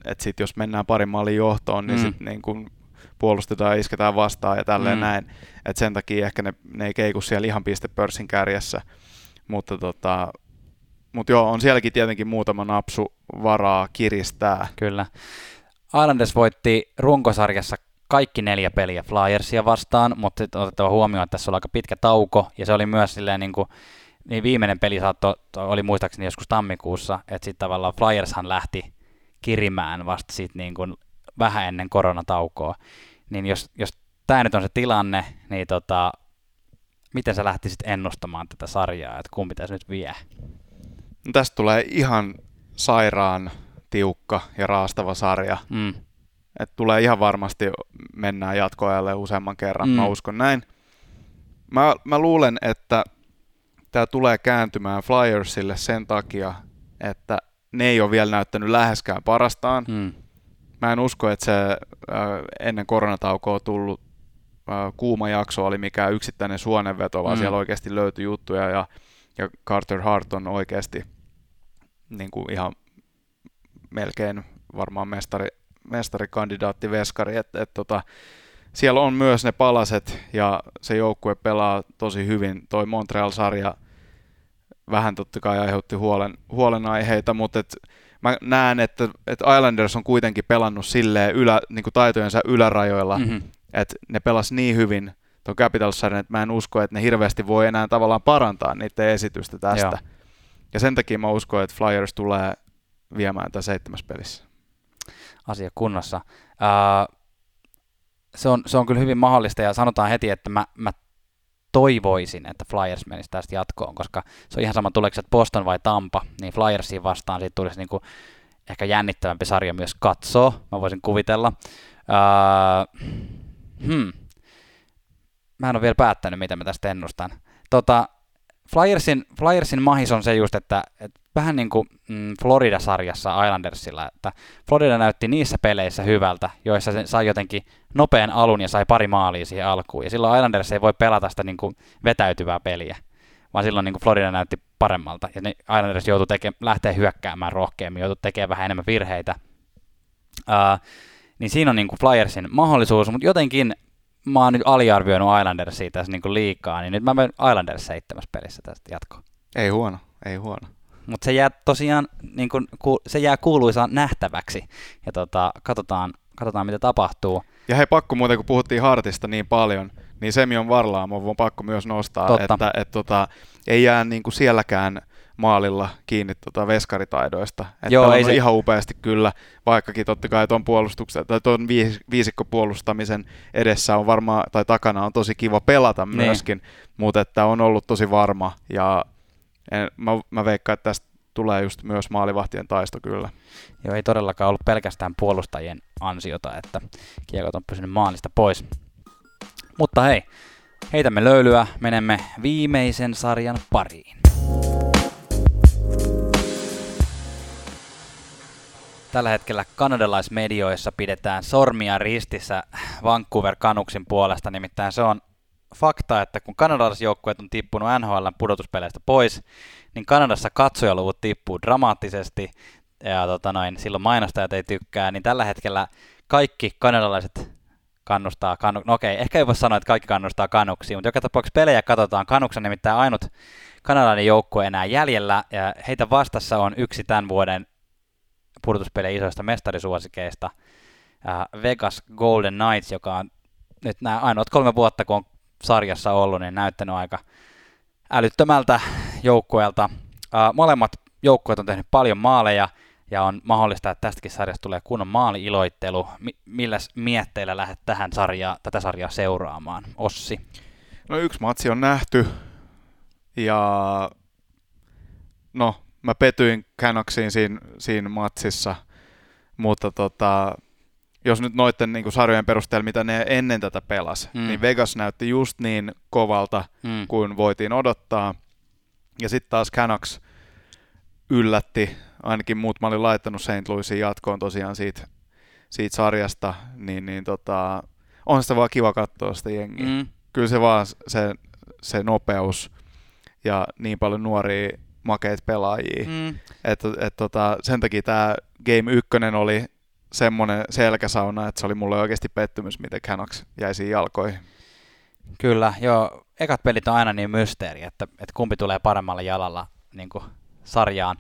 että sit jos mennään parin maalin johtoon, niin mm. sitten niin kuin puolustetaan ja isketään vastaan ja tälleen mm. näin. että sen takia ehkä ne, ne ei keiku siellä ihan pistepörssin kärjessä. Mutta tota, mutta joo, on sielläkin tietenkin muutama napsu varaa kiristää. Kyllä. Islanders voitti runkosarjassa kaikki neljä peliä Flyersia vastaan, mutta sitten otettava huomioon, että tässä oli aika pitkä tauko, ja se oli myös silleen niin kuin, niin viimeinen peli saatto, oli muistaakseni joskus tammikuussa, että sitten tavallaan Flyershan lähti kirimään vasta sitten niin kuin vähän ennen koronataukoa. Niin jos, jos tämä nyt on se tilanne, niin tota, miten sä lähtisit ennustamaan tätä sarjaa, että kumpi tässä nyt vie? No tästä tulee ihan sairaan tiukka ja raastava sarja. Mm. Et tulee ihan varmasti mennään jatkoajalle useamman kerran, mm. mä uskon näin. Mä, mä luulen, että tämä tulee kääntymään Flyersille sen takia, että ne ei ole vielä näyttänyt läheskään parastaan. Mm. Mä en usko, että se äh, ennen koronataukoa tullut äh, kuuma jakso oli mikään yksittäinen suonenveto, vaan mm. siellä oikeasti löytyi juttuja ja, ja Carter Hart on oikeasti niin kuin ihan melkein varmaan mestari, mestarikandidaatti veskari, että et tota, siellä on myös ne palaset ja se joukkue pelaa tosi hyvin. Toi Montreal-sarja vähän totta kai aiheutti huolen, huolenaiheita, mutta et mä näen, että, että Islanders on kuitenkin pelannut silleen ylä, niin kuin taitojensa ylärajoilla, mm-hmm. että ne pelas niin hyvin tuon Capitals-sarjan, että mä en usko, että ne hirveästi voi enää tavallaan parantaa niiden esitystä tästä. Joo. Ja sen takia mä uskon, että Flyers tulee viemään tässä seitsemäs pelissä. Asia kunnossa. Uh, se, on, se on kyllä hyvin mahdollista ja sanotaan heti, että mä, mä toivoisin, että Flyers menisi tästä jatkoon, koska se on ihan sama, tuleeko Boston vai Tampa, niin Flyersiin vastaan siitä tulisi niinku ehkä jännittävämpi sarja myös katsoa, mä voisin kuvitella. Uh, hmm. Mä en ole vielä päättänyt, mitä mä tästä ennustan. Tota, Flyersin, Flyersin mahis on se just, että, että vähän niin kuin mm, Florida-sarjassa Islandersilla, että Florida näytti niissä peleissä hyvältä, joissa se sai jotenkin nopean alun ja sai pari maalia siihen alkuun. Ja silloin Islanders ei voi pelata sitä niin kuin vetäytyvää peliä, vaan silloin niin kuin Florida näytti paremmalta. Ja ne Islanders joutui teke- lähteä hyökkäämään rohkeammin, joutui tekemään vähän enemmän virheitä. Uh, niin siinä on niin kuin Flyersin mahdollisuus, mutta jotenkin mä oon nyt aliarvioinut Islandersia tässä niin liikaa, niin nyt mä menen Islanders seitsemäs pelissä tästä jatkoon. Ei huono, ei huono. Mutta se jää tosiaan, niin kun, se jää kuuluisaan nähtäväksi, ja tota, katsotaan, katsotaan mitä tapahtuu. Ja hei, pakko muuten, kun puhuttiin Hartista niin paljon, niin Semion Varlaamo on pakko myös nostaa, Totta. että et, tota, ei jää niin kuin sielläkään maalilla kiinni tota veskaritaidoista. Että Joo, ei se... ihan upeasti kyllä, vaikkakin totta kai tuon puolustuksen tai tuon viisikko puolustamisen edessä on varmaan, tai takana on tosi kiva pelata niin. myöskin, mutta että on ollut tosi varma ja en, mä, mä veikkaan, että tästä tulee just myös maalivahtien taisto kyllä. Joo, ei todellakaan ollut pelkästään puolustajien ansiota, että kiekot on pysynyt maalista pois. Mutta hei, heitämme löylyä, menemme viimeisen sarjan pariin. Tällä hetkellä kanadalaismedioissa pidetään sormia ristissä Vancouver Canucksin puolesta, nimittäin se on fakta, että kun kanadalaisjoukkueet on tippunut NHL pudotuspeleistä pois, niin Kanadassa katsojaluvut tippuu dramaattisesti, ja tota noin, silloin mainostajat ei tykkää, niin tällä hetkellä kaikki kanadalaiset kannustaa, kanu, no okei, ehkä ei voi sanoa, että kaikki kannustaa kanuksiin, mutta joka tapauksessa pelejä katsotaan. Kanuksen nimittäin ainut kanadalainen joukkue enää jäljellä, ja heitä vastassa on yksi tämän vuoden pudotuspelejä isoista mestarisuosikeista, Vegas Golden Knights, joka on nyt nämä ainoat kolme vuotta, kun on sarjassa ollut, niin näyttänyt aika älyttömältä joukkueelta. Molemmat joukkueet on tehnyt paljon maaleja, ja on mahdollista, että tästäkin sarjasta tulee kunnon maali-iloittelu. Milläs mietteillä lähdet tähän sarjaa, tätä sarjaa seuraamaan, Ossi? No yksi matsi on nähty, ja no mä petyin Canucksiin siinä, siinä matsissa, mutta tota, jos nyt noiden niin kuin sarjojen perusteella, mitä ne ennen tätä pelas, mm. niin Vegas näytti just niin kovalta mm. kuin voitiin odottaa. Ja sitten taas Canucks yllätti, ainakin muut mä olin laittanut St. Louisin jatkoon tosiaan siitä, siitä sarjasta, niin, niin tota, on sitä vaan kiva katsoa sitä jengiä. Mm. Kyllä se vaan se, se nopeus ja niin paljon nuoria makeita pelaajia. Mm. Et, et, tota, sen takia tämä Game 1 oli semmoinen selkäsauna, että se oli mulle oikeasti pettymys, miten Canucks jäi jalkoihin. Kyllä, joo. Ekat pelit on aina niin mysteeri, että, että kumpi tulee paremmalla jalalla niin kuin sarjaan,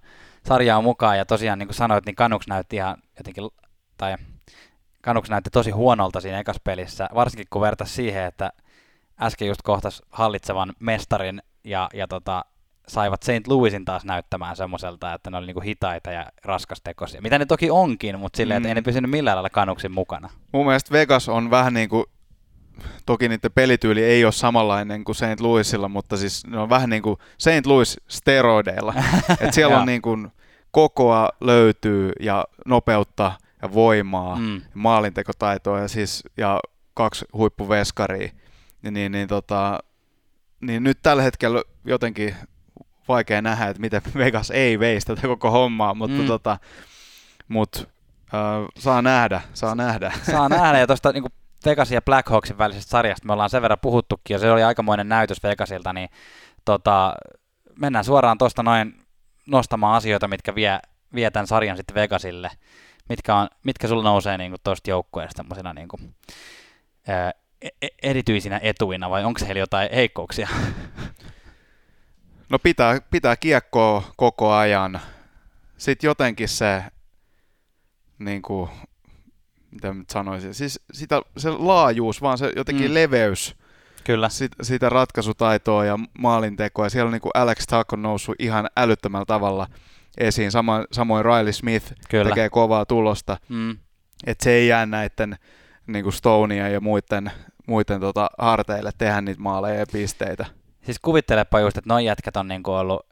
sarjaan mukaan. Ja tosiaan, niin kuin sanoit, niin Canucks näytti ihan jotenkin, tai Canucks näytti tosi huonolta siinä ekas pelissä, varsinkin kun vertaisi siihen, että äsken just kohtas hallitsevan mestarin ja, ja tota, saivat St. Louisin taas näyttämään semmoiselta, että ne oli niinku hitaita ja raskastekoisia. Mitä ne toki onkin, mutta silleen, mm. että ei ne pysynyt millään lailla kanuksin mukana. Mun mielestä Vegas on vähän niin kuin, toki niiden pelityyli ei ole samanlainen kuin St. Louisilla, mutta siis ne on vähän niin kuin St. Louis steroideilla. *laughs* että siellä on niin kuin kokoa löytyy ja nopeutta ja voimaa, mm. ja maalintekotaitoa ja, siis, ja kaksi huippuveskaria. Niin, niin, niin, tota, niin nyt tällä hetkellä jotenkin vaikea nähdä, että miten *laughs* Vegas ei veisi tätä koko hommaa, mutta mm. tota, mut, äh, saa nähdä, saa nähdä. *laughs* Saa nähdä, ja tuosta niin Vegasin ja Blackhawksin välisestä sarjasta me ollaan sen verran puhuttukin, ja se oli aikamoinen näytös Vegasilta, niin tota, mennään suoraan tuosta noin nostamaan asioita, mitkä vie, vie tämän sarjan sitten Vegasille. Mitkä, on, mitkä sulla nousee niin tuosta joukkueesta tämmöisenä niin kuin, ää, e-, e-, erityisinä etuina, vai onko heillä jotain heikkouksia? *laughs* No pitää, pitää kiekkoa koko ajan. Sitten jotenkin se, niin kuin, mitä nyt sanoisin, siis sitä, se laajuus, vaan se jotenkin mm. leveys, Kyllä. Sit, sitä ratkaisutaitoa ja maalintekoa. Siellä on niin kuin Alex Tuck on noussut ihan älyttömällä tavalla esiin. Sama, samoin Riley Smith Kyllä. tekee kovaa tulosta. Mm. Että se ei jää näiden niin kuin ja muiden, muiden tota, harteille tehdä niitä maaleja ja pisteitä. Siis kuvittelepa just, että noin jätkät on niinku ollut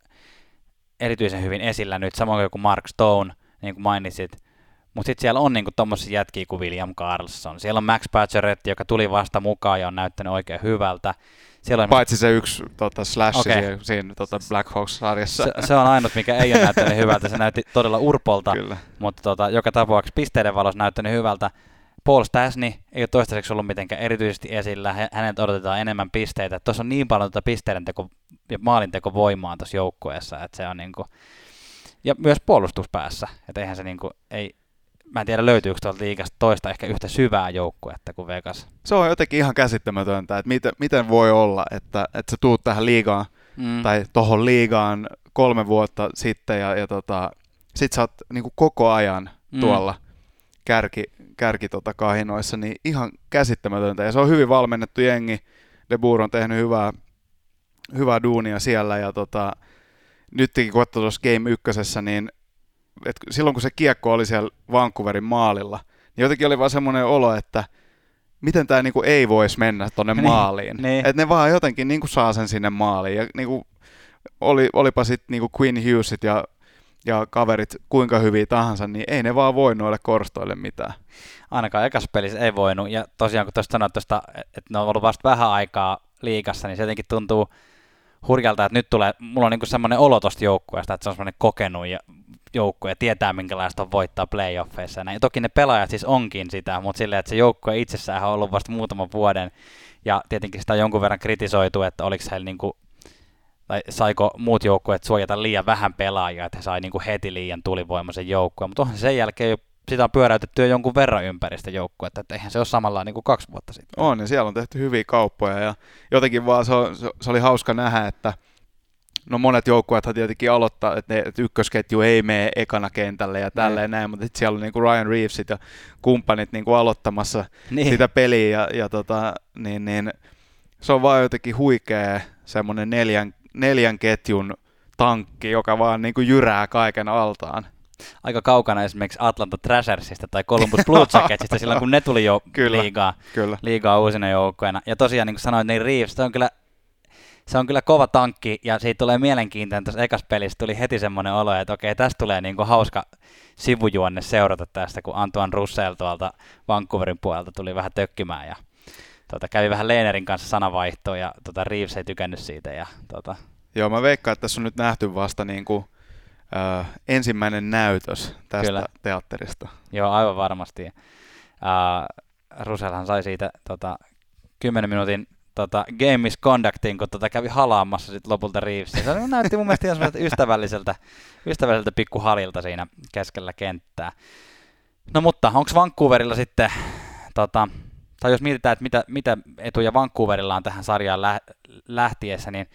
erityisen hyvin esillä nyt, samoin kuin Mark Stone, niin kuin mainitsit. Mutta sitten siellä on niinku tommosia jätkiä kuin William Carlson. Siellä on Max Pacioretty, joka tuli vasta mukaan ja on näyttänyt oikein hyvältä. Siellä on... Paitsi se yksi tota, slash okay. siinä tota Black Hawks-sarjassa. Se, se, on ainut, mikä ei ole näyttänyt hyvältä. Se näytti todella urpolta, *laughs* Kyllä. mutta tota, joka tapauksessa pisteiden valossa näyttänyt hyvältä. Paul Stasny ei ole toistaiseksi ollut mitenkään erityisesti esillä. Hänet odotetaan enemmän pisteitä. Tuossa on niin paljon tuota pisteiden teko ja maalinteko voimaa tuossa joukkueessa, että se on niinku, ja myös puolustuspäässä, että eihän se niinku, ei, mä en tiedä löytyykö tuolta liikasta toista ehkä yhtä syvää joukkuetta kuin Vegas. Se on jotenkin ihan käsittämätöntä, että miten, miten voi olla, että, että sä tuut tähän liigaan mm. tai tohon liigaan kolme vuotta sitten ja, ja tota, sit sä oot niin kuin koko ajan mm. tuolla kärki, kärki tota kahinoissa, niin ihan käsittämätöntä. Ja se on hyvin valmennettu jengi. De Boer on tehnyt hyvää, hyvää duunia siellä ja tota, nytkin kun tuossa Game ykkösessä, niin et silloin kun se kiekko oli siellä Vancouverin maalilla, niin jotenkin oli vaan semmoinen olo, että miten tämä niinku ei voisi mennä tuonne *laughs* niin, maaliin. Niin. Että ne vaan jotenkin niinku saa sen sinne maaliin. Ja niinku, oli, olipa sitten niinku Queen Hughesit ja, ja kaverit kuinka hyviä tahansa, niin ei ne vaan voi noille korstoille mitään. Ainakaan ekas pelissä ei voinut. Ja tosiaan kun tuosta sanoit, että ne on ollut vasta vähän aikaa liikassa, niin se jotenkin tuntuu hurjalta, että nyt tulee, mulla on niinku semmoinen olo tosta joukkueesta, että se on semmoinen kokenut ja joukkue ja tietää minkälaista on voittaa playoffeissa. Ja toki ne pelaajat siis onkin sitä, mutta silleen, että se joukkue itsessään on ollut vasta muutaman vuoden ja tietenkin sitä on jonkun verran kritisoitu, että oliko heillä niinku, tai saiko muut joukkueet suojata liian vähän pelaajia, että he sai niinku heti liian tulivoimaisen joukkueen, mutta onhan sen jälkeen jo sitä on pyöräytetty jo jonkun verran ympäristä joukkuetta, että eihän se ole samalla niin kuin kaksi vuotta sitten. On, ja siellä on tehty hyviä kauppoja, ja jotenkin vaan se, on, se oli hauska nähdä, että No monet joukkueethan tietenkin aloittaa, että, ne, että ykkösketju ei mene ekana kentälle ja tälleen mm. näin, mutta siellä on niin kuin Ryan Reevesit ja kumppanit niin kuin aloittamassa niin. sitä peliä ja, ja tota, niin, niin, se on vaan jotenkin huikea semmoinen neljän, neljän ketjun tankki, joka vaan niin kuin jyrää kaiken altaan. Aika kaukana esimerkiksi Atlanta Thrashersista tai Columbus Blue Jacketsista silloin, kun ne tuli jo *laughs* kyllä, liigaa, kyllä. liigaa uusina joukkoina. Ja tosiaan, niin kuin sanoit, niin Reeves, se on kyllä se on kyllä kova tankki ja siitä tulee mielenkiintoinen. Tuossa ekas pelissä tuli heti semmoinen olo, että okei, tästä tulee niinku hauska sivujuonne seurata tästä, kun Antoine Russell tuolta Vancouverin puolelta tuli vähän tökkimään ja tota, kävi vähän Leenerin kanssa sanavaihtoa ja tota, Reeves ei tykännyt siitä. Ja, tota... Joo, mä veikkaan, että tässä on nyt nähty vasta niin kuin, äh, ensimmäinen näytös tästä Kyllä. teatterista. Joo, aivan varmasti. Äh, Rusellhan sai siitä tota, 10 minuutin tota, game misconductin, kun tota kävi halaamassa sit lopulta Reeves. Se näytti mun mielestä ihan *laughs* ystävälliseltä, ystävälliseltä pikkuhalilta siinä keskellä kenttää. No mutta onko Vancouverilla sitten, tota, tai jos mietitään, että mitä, mitä etuja Vancouverilla on tähän sarjaan lä- lähtiessä, niin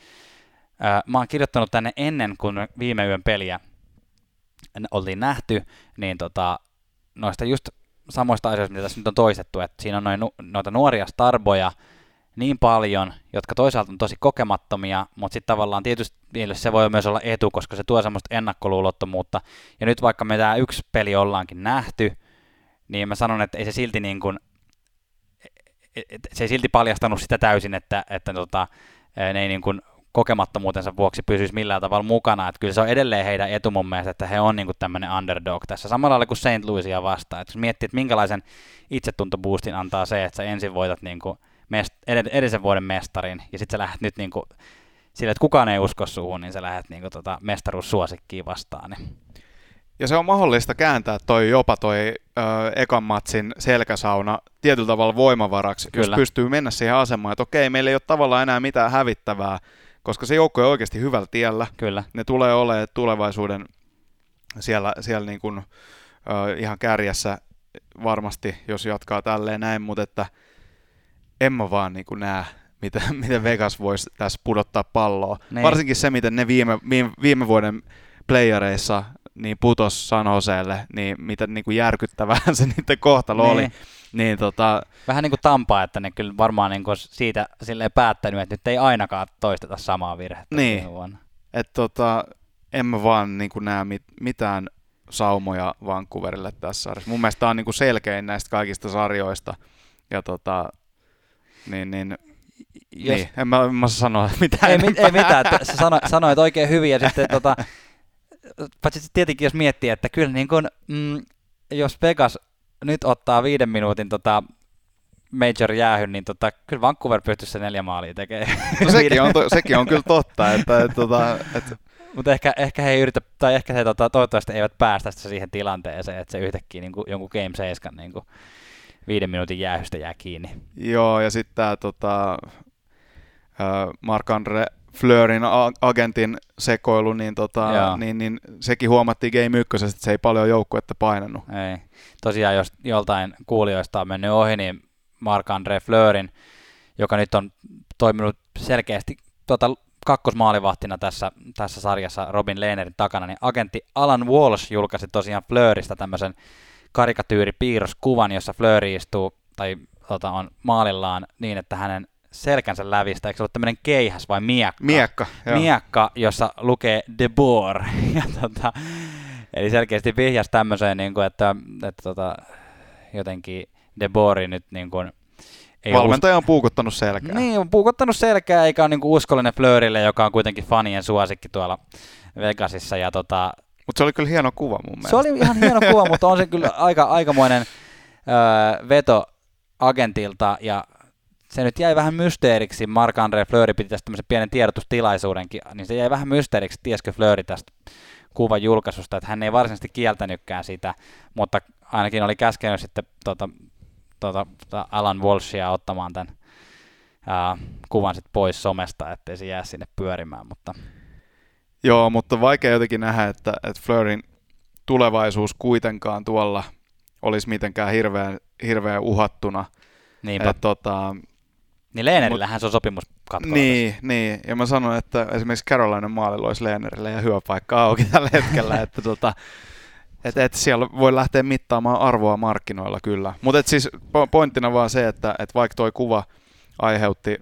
ää, mä oon kirjoittanut tänne ennen kuin viime yön peliä oltiin nähty, niin tota, noista just samoista asioista, mitä tässä nyt on toistettu, että siinä on noin, noita nuoria starboja, niin paljon, jotka toisaalta on tosi kokemattomia, mutta sitten tavallaan tietysti se voi myös olla etu, koska se tuo semmoista ennakkoluulottomuutta. Ja nyt vaikka me tämä yksi peli ollaankin nähty, niin mä sanon, että ei se silti niin kuin, se ei silti paljastanut sitä täysin, että, että tota, ne ei niin kuin kokemattomuutensa vuoksi pysyisi millään tavalla mukana. Että kyllä se on edelleen heidän etu mun mielestä, että he on niin kuin tämmöinen underdog tässä. Samalla lailla kuin St. Louisia vastaan. Että jos miettii, että minkälaisen itsetuntoboostin antaa se, että sä ensin voitat niin kuin mest- edellisen vuoden mestarin, ja sitten sä lähdet nyt niinku, sille, että kukaan ei usko suhun, niin sä lähdet niinku tota mestaruussuosikkiin vastaan. Niin. Ja se on mahdollista kääntää toi jopa toi ö, ekan matsin selkäsauna tietyllä tavalla voimavaraksi, Kyllä. jos pystyy mennä siihen asemaan, että okei, meillä ei ole tavallaan enää mitään hävittävää, koska se joukko on oikeasti hyvällä tiellä. Kyllä. Ne tulee olemaan tulevaisuuden siellä, siellä niin kuin, ö, ihan kärjessä varmasti, jos jatkaa tälleen näin, mutta että – en mä vaan niin kuin näe, miten, *laughs* miten Vegas voisi tässä pudottaa palloa. Niin. Varsinkin se, miten ne viime, viime, viime vuoden playereissa niin putos San Joseelle, niin miten niin kuin järkyttävää *laughs* se niiden kohtalo niin. oli. Niin, tota... Vähän niin kuin Tampa, että ne kyllä varmaan niin kuin siitä silleen päättänyt, että nyt ei ainakaan toisteta samaa virhettä. Niin, että tota, en mä vaan niin kuin näe mit, mitään saumoja Vancouverille tässä sarjassa. Mun mielestä tämä on niin kuin selkein näistä kaikista sarjoista. Ja tota, niin, niin jos... Niin, en mä, en mä sanoa *laughs* mitään. Ei, ei mitään, sä sano, sanoit oikein hyvin ja sitten tota, *laughs* paitsi tietenkin jos miettii, että kyllä niin kun, mm, jos Vegas nyt ottaa viiden minuutin tota, major jäähyn, niin tota, kyllä Vancouver pystyisi se neljä maalia tekemään. No sekin on, to, sekin on kyllä totta, että, että, tota, että mutta ehkä, ehkä he ei yritä, tai ehkä he tota, toivottavasti eivät päästä siihen tilanteeseen, että se yhtäkkiä niin kuin, jonkun Game 7 niin kuin, viiden minuutin jäähystä jää kiinni. Joo, ja sitten tämä tota, Mark-Andre Fleurin agentin sekoilu, niin, tota, niin, niin, sekin huomattiin Game 1, että se ei paljon joukkuetta painanut. Ei. Tosiaan, jos joltain kuulijoista on mennyt ohi, niin Marc-André Fleurin, joka nyt on toiminut selkeästi tota, kakkosmaalivahtina tässä, tässä sarjassa Robin Lehnerin takana, niin agentti Alan Walsh julkaisi tosiaan Fleuristä tämmöisen karikatyyripiirroskuvan, jossa Fleur istuu tai tota, on maalillaan niin, että hänen selkänsä lävistä, eikö se ollut tämmöinen keihäs vai miekka? Miekka, joo. Miekka, jossa lukee De Boer. *laughs* Ja tota, eli selkeästi vihjas tämmöiseen, niin kuin, että, että tota, jotenkin De Boeri nyt niin kuin, ei Valmentaja on puukottanut selkää. Niin, on puukottanut selkää, eikä ole niin kuin uskollinen Fleurille, joka on kuitenkin fanien suosikki tuolla Vegasissa. Ja tota, mutta se oli kyllä hieno kuva mun mielestä. Se oli ihan hieno kuva, mutta on se kyllä aika, aikamoinen öö, veto agentilta ja se nyt jäi vähän mysteeriksi. Marc-André Fleury piti tästä tämmöisen pienen tiedotustilaisuudenkin, niin se jäi vähän mysteeriksi, tieskö Fleury tästä kuvan julkaisusta, että hän ei varsinaisesti kieltänytkään sitä, mutta ainakin oli käskenyt sitten tota, tota Alan Walshia ottamaan tämän ää, kuvan sitten pois somesta, ettei se jää sinne pyörimään, mutta... Joo, mutta vaikea jotenkin nähdä, että, että Fleurin tulevaisuus kuitenkaan tuolla olisi mitenkään hirveän, hirveän uhattuna. Niinpä. Et, tota, niin Leenerillähän se on sopimus Niin, niin, ja mä sanoin, että esimerkiksi Carolina maalilla olisi Leenerille ja hyvä paikka auki tällä hetkellä, *laughs* että tota, et, et siellä voi lähteä mittaamaan arvoa markkinoilla kyllä. Mutta siis pointtina vaan se, että et vaikka toi kuva aiheutti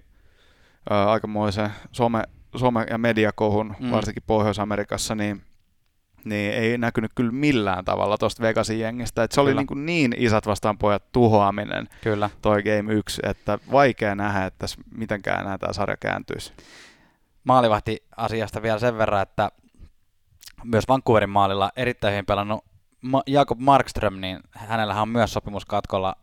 ää, aikamoisen some, some- ja mediakohun, mm. varsinkin Pohjois-Amerikassa, niin niin ei näkynyt kyllä millään tavalla tuosta Vegasin jengistä. Et se kyllä. oli niin, kuin niin isät vastaan pojat tuhoaminen kyllä. toi Game 1, että vaikea nähdä, että mitenkään enää tämä sarja kääntyisi. Maalivahti asiasta vielä sen verran, että myös Vancouverin maalilla erittäin hyvin pelannut Jakob Markström, niin hänellähän on myös sopimus katkolla.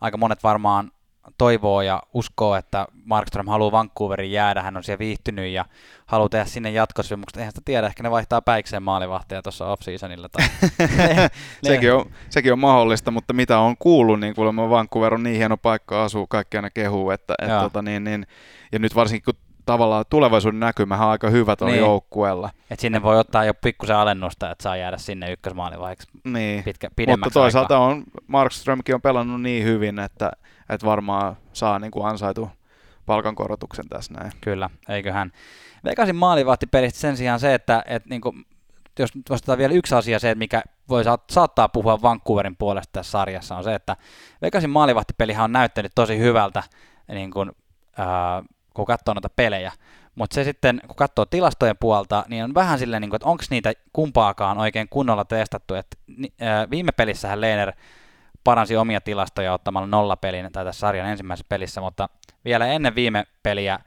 Aika monet varmaan toivoo ja uskoo, että Markström haluaa Vancouverin jäädä, hän on siellä viihtynyt ja haluaa tehdä sinne jatkosopimukset. Eihän sitä tiedä, ehkä ne vaihtaa päikseen maalivahtia tuossa off-seasonilla. Tai... *laughs* sekin, on, sekin on mahdollista, mutta mitä on kuullut, niin kuulemma Vancouver on niin hieno paikka asuu, kaikki aina kehuu, että, että tota, niin, niin, ja nyt varsinkin kun tavallaan tulevaisuuden näkymähän on aika hyvä tuolla niin. joukkueella. Et sinne voi ottaa jo pikkusen alennusta, että saa jäädä sinne ykkösmaalivaiheeksi niin. pitkä, Mutta toisaalta aikaa. on, Markströmkin on pelannut niin hyvin, että, että varmaan saa niin kuin ansaitu palkankorotuksen tässä näin. Kyllä, eiköhän. Vegasin maalivahtipelistä sen sijaan se, että, että niin kuin, jos nyt vastataan vielä yksi asia se, mikä voi saattaa puhua Vancouverin puolesta tässä sarjassa, on se, että Vegasin maalivahtipelihän on näyttänyt tosi hyvältä, niin kuin, äh, kun katsoo noita pelejä. Mutta se sitten, kun katsoo tilastojen puolta, niin on vähän silleen, niin kuin, että onko niitä kumpaakaan oikein kunnolla testattu. Et, äh, viime pelissähän Lehner paransi omia tilastoja ottamalla nollapelin tai tässä sarjan ensimmäisessä pelissä, mutta vielä ennen viime peliä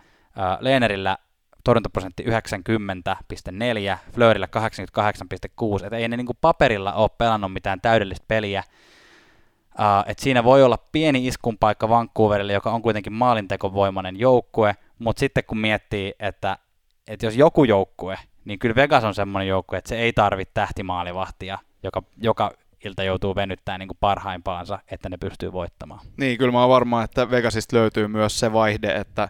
Lehnerillä torjuntaprosentti 90,4, Fleurillä 88,6, että ei ne niinku paperilla ole pelannut mitään täydellistä peliä. Uh, et siinä voi olla pieni iskun paikka Vancouverille, joka on kuitenkin maalintekovoimainen joukkue, mutta sitten kun miettii, että, että jos joku joukkue, niin kyllä Vegas on semmoinen joukkue, että se ei tarvitse tähtimaalivahtia, joka, joka ilta joutuu venyttämään niin kuin parhaimpaansa, että ne pystyy voittamaan. Niin, kyllä mä oon varma, että Vegasista löytyy myös se vaihde, että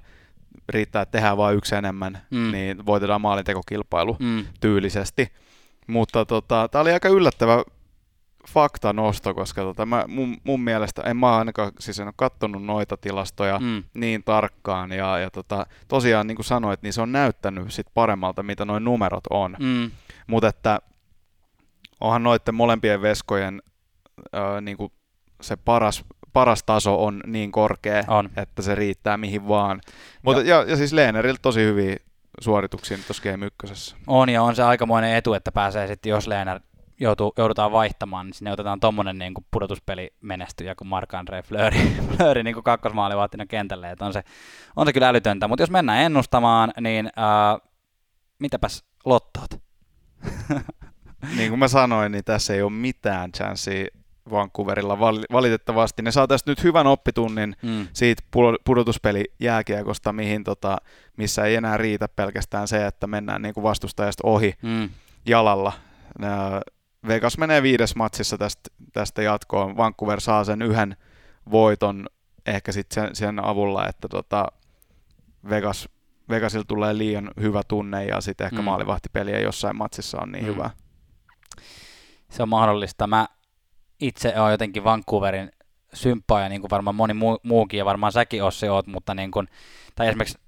riittää, että tehdään vain yksi enemmän, mm. niin voitetaan maalintekokilpailu mm. tyylisesti. Mutta tota, tämä oli aika yllättävä fakta nosto, koska tota, mä, mun, mun mielestä en mä ainakaan siis en ole katsonut noita tilastoja mm. niin tarkkaan ja, ja tota, tosiaan niin kuin sanoit, niin se on näyttänyt sit paremmalta, mitä noin numerot on. Mm. Mutta että onhan noiden molempien veskojen äh, niin kuin se paras, paras taso on niin korkea, on. että se riittää mihin vaan. Mutta, ja, ja siis Leeneriltä tosi hyviä suorituksia tuossa Game 1. On ja on se aikamoinen etu, että pääsee sitten, jos Leener joutuu, joudutaan vaihtamaan, niin sinne otetaan tuommoinen niin kuin pudotuspeli menestyjä kuin Marc-André Fleury, *laughs* Fleury niin kakkosmaalivahtina kentälle. Että on, se, on se kyllä älytöntä, mutta jos mennään ennustamaan, niin äh, mitäpäs lottoot? *laughs* niin kuin mä sanoin, niin tässä ei ole mitään chanssiä Vancouverilla valitettavasti. Ne saa tästä nyt hyvän oppitunnin mm. siitä pudotuspeli jääkiekosta, mihin tota, missä ei enää riitä pelkästään se, että mennään niin kuin vastustajasta ohi mm. jalalla. Vegas menee viides matsissa tästä, tästä jatkoon. Vancouver saa sen yhden voiton ehkä sitten sen, sen avulla, että tota Vegas, Vegasilla tulee liian hyvä tunne ja sitten ehkä mm. maalivahtipeliä jossain matsissa on niin mm. hyvä. Se on mahdollista. Mä itse olen jotenkin Vancouverin symppaa ja niin kuin varmaan moni muu, muukin ja varmaan säkin Ossi oot, mutta niin kuin, tai esimerkiksi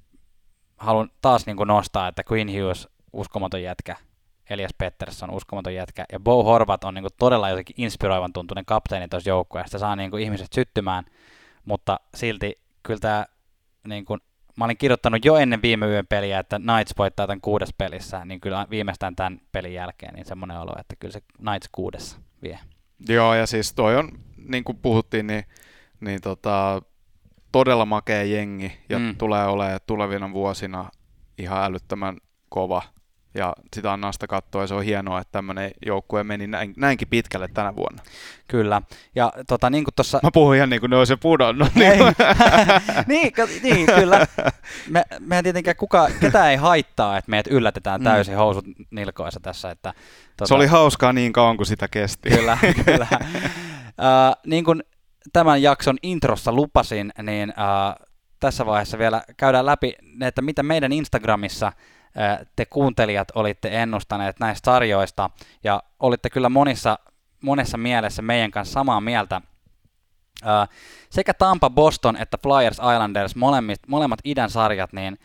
haluan taas niin kuin nostaa, että Queen Hughes uskomaton jätkä, Elias Pettersson uskomaton jätkä ja Bo Horvat on niin kuin todella jotenkin inspiroivan tuntunen kapteeni tuossa joukkueessa, saa niin kuin ihmiset syttymään, mutta silti kyllä tämä niin kuin, mä olin kirjoittanut jo ennen viime yön peliä, että Knights voittaa tämän kuudes pelissä, niin kyllä viimeistään tämän pelin jälkeen, niin semmoinen olo, että kyllä se Knights kuudessa vie. Joo, ja siis toi on, niin kuin puhuttiin, niin, niin tota, todella makea jengi, ja mm. tulee olemaan tulevina vuosina ihan älyttömän kova ja sitä Annasta katsoa ja se on hienoa, että tämmöinen joukkue meni näin, näinkin pitkälle tänä vuonna. Kyllä. Ja tota, niin kuin tossa... Mä puhun ihan niin kuin ne olisi pudonnut. *laughs* Niin, niin, niin, kyllä. Me, mehän tietenkään kuka, ketään ei haittaa, että meidät yllätetään mm. täysin mm. housut nilkoissa tässä. Että, tota... Se oli hauskaa niin kauan kuin sitä kesti. Kyllä, *laughs* kyllä. Uh, niin kuin tämän jakson introssa lupasin, niin uh, tässä vaiheessa vielä käydään läpi, että mitä meidän Instagramissa – te kuuntelijat olitte ennustaneet näistä sarjoista ja olitte kyllä monissa, monessa mielessä meidän kanssa samaa mieltä. Sekä Tampa, Boston että Flyers Islanders, molemmat, molemmat idän sarjat, niin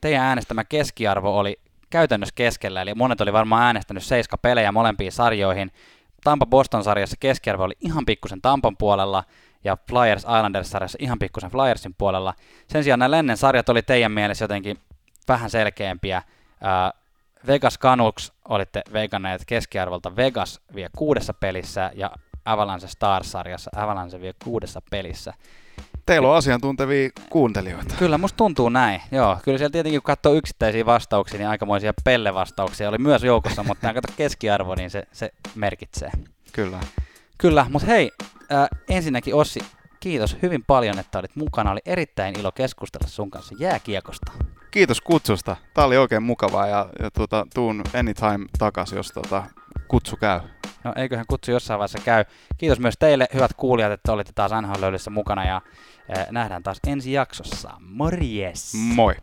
teidän äänestämä keskiarvo oli käytännössä keskellä, eli monet oli varmaan äänestänyt seiska pelejä molempiin sarjoihin. Tampa Boston sarjassa keskiarvo oli ihan pikkusen Tampan puolella ja Flyers Islanders sarjassa ihan pikkusen Flyersin puolella. Sen sijaan nämä lännen sarjat oli teidän mielessä jotenkin vähän selkeämpiä. Vegas Canucks olitte veikanneet keskiarvolta Vegas vie kuudessa pelissä ja Avalanche Stars-sarjassa Avalanche vie kuudessa pelissä. Teillä on asiantuntevia kuuntelijoita. Kyllä, musta tuntuu näin. Joo, kyllä siellä tietenkin kun katsoo yksittäisiä vastauksia, niin aikamoisia pellevastauksia oli myös joukossa, mutta kato keskiarvo, niin se, se merkitsee. Kyllä. Kyllä, mutta hei, äh, ensinnäkin Ossi, kiitos hyvin paljon, että olit mukana. Oli erittäin ilo keskustella sun kanssa jääkiekosta kiitos kutsusta. Tämä oli oikein mukavaa ja, ja tuota, tuun anytime takas, jos tuota, kutsu käy. No eiköhän kutsu jossain vaiheessa käy. Kiitos myös teille, hyvät kuulijat, että olitte taas NHL mukana ja eh, nähdään taas ensi jaksossa. Morjes! Moi!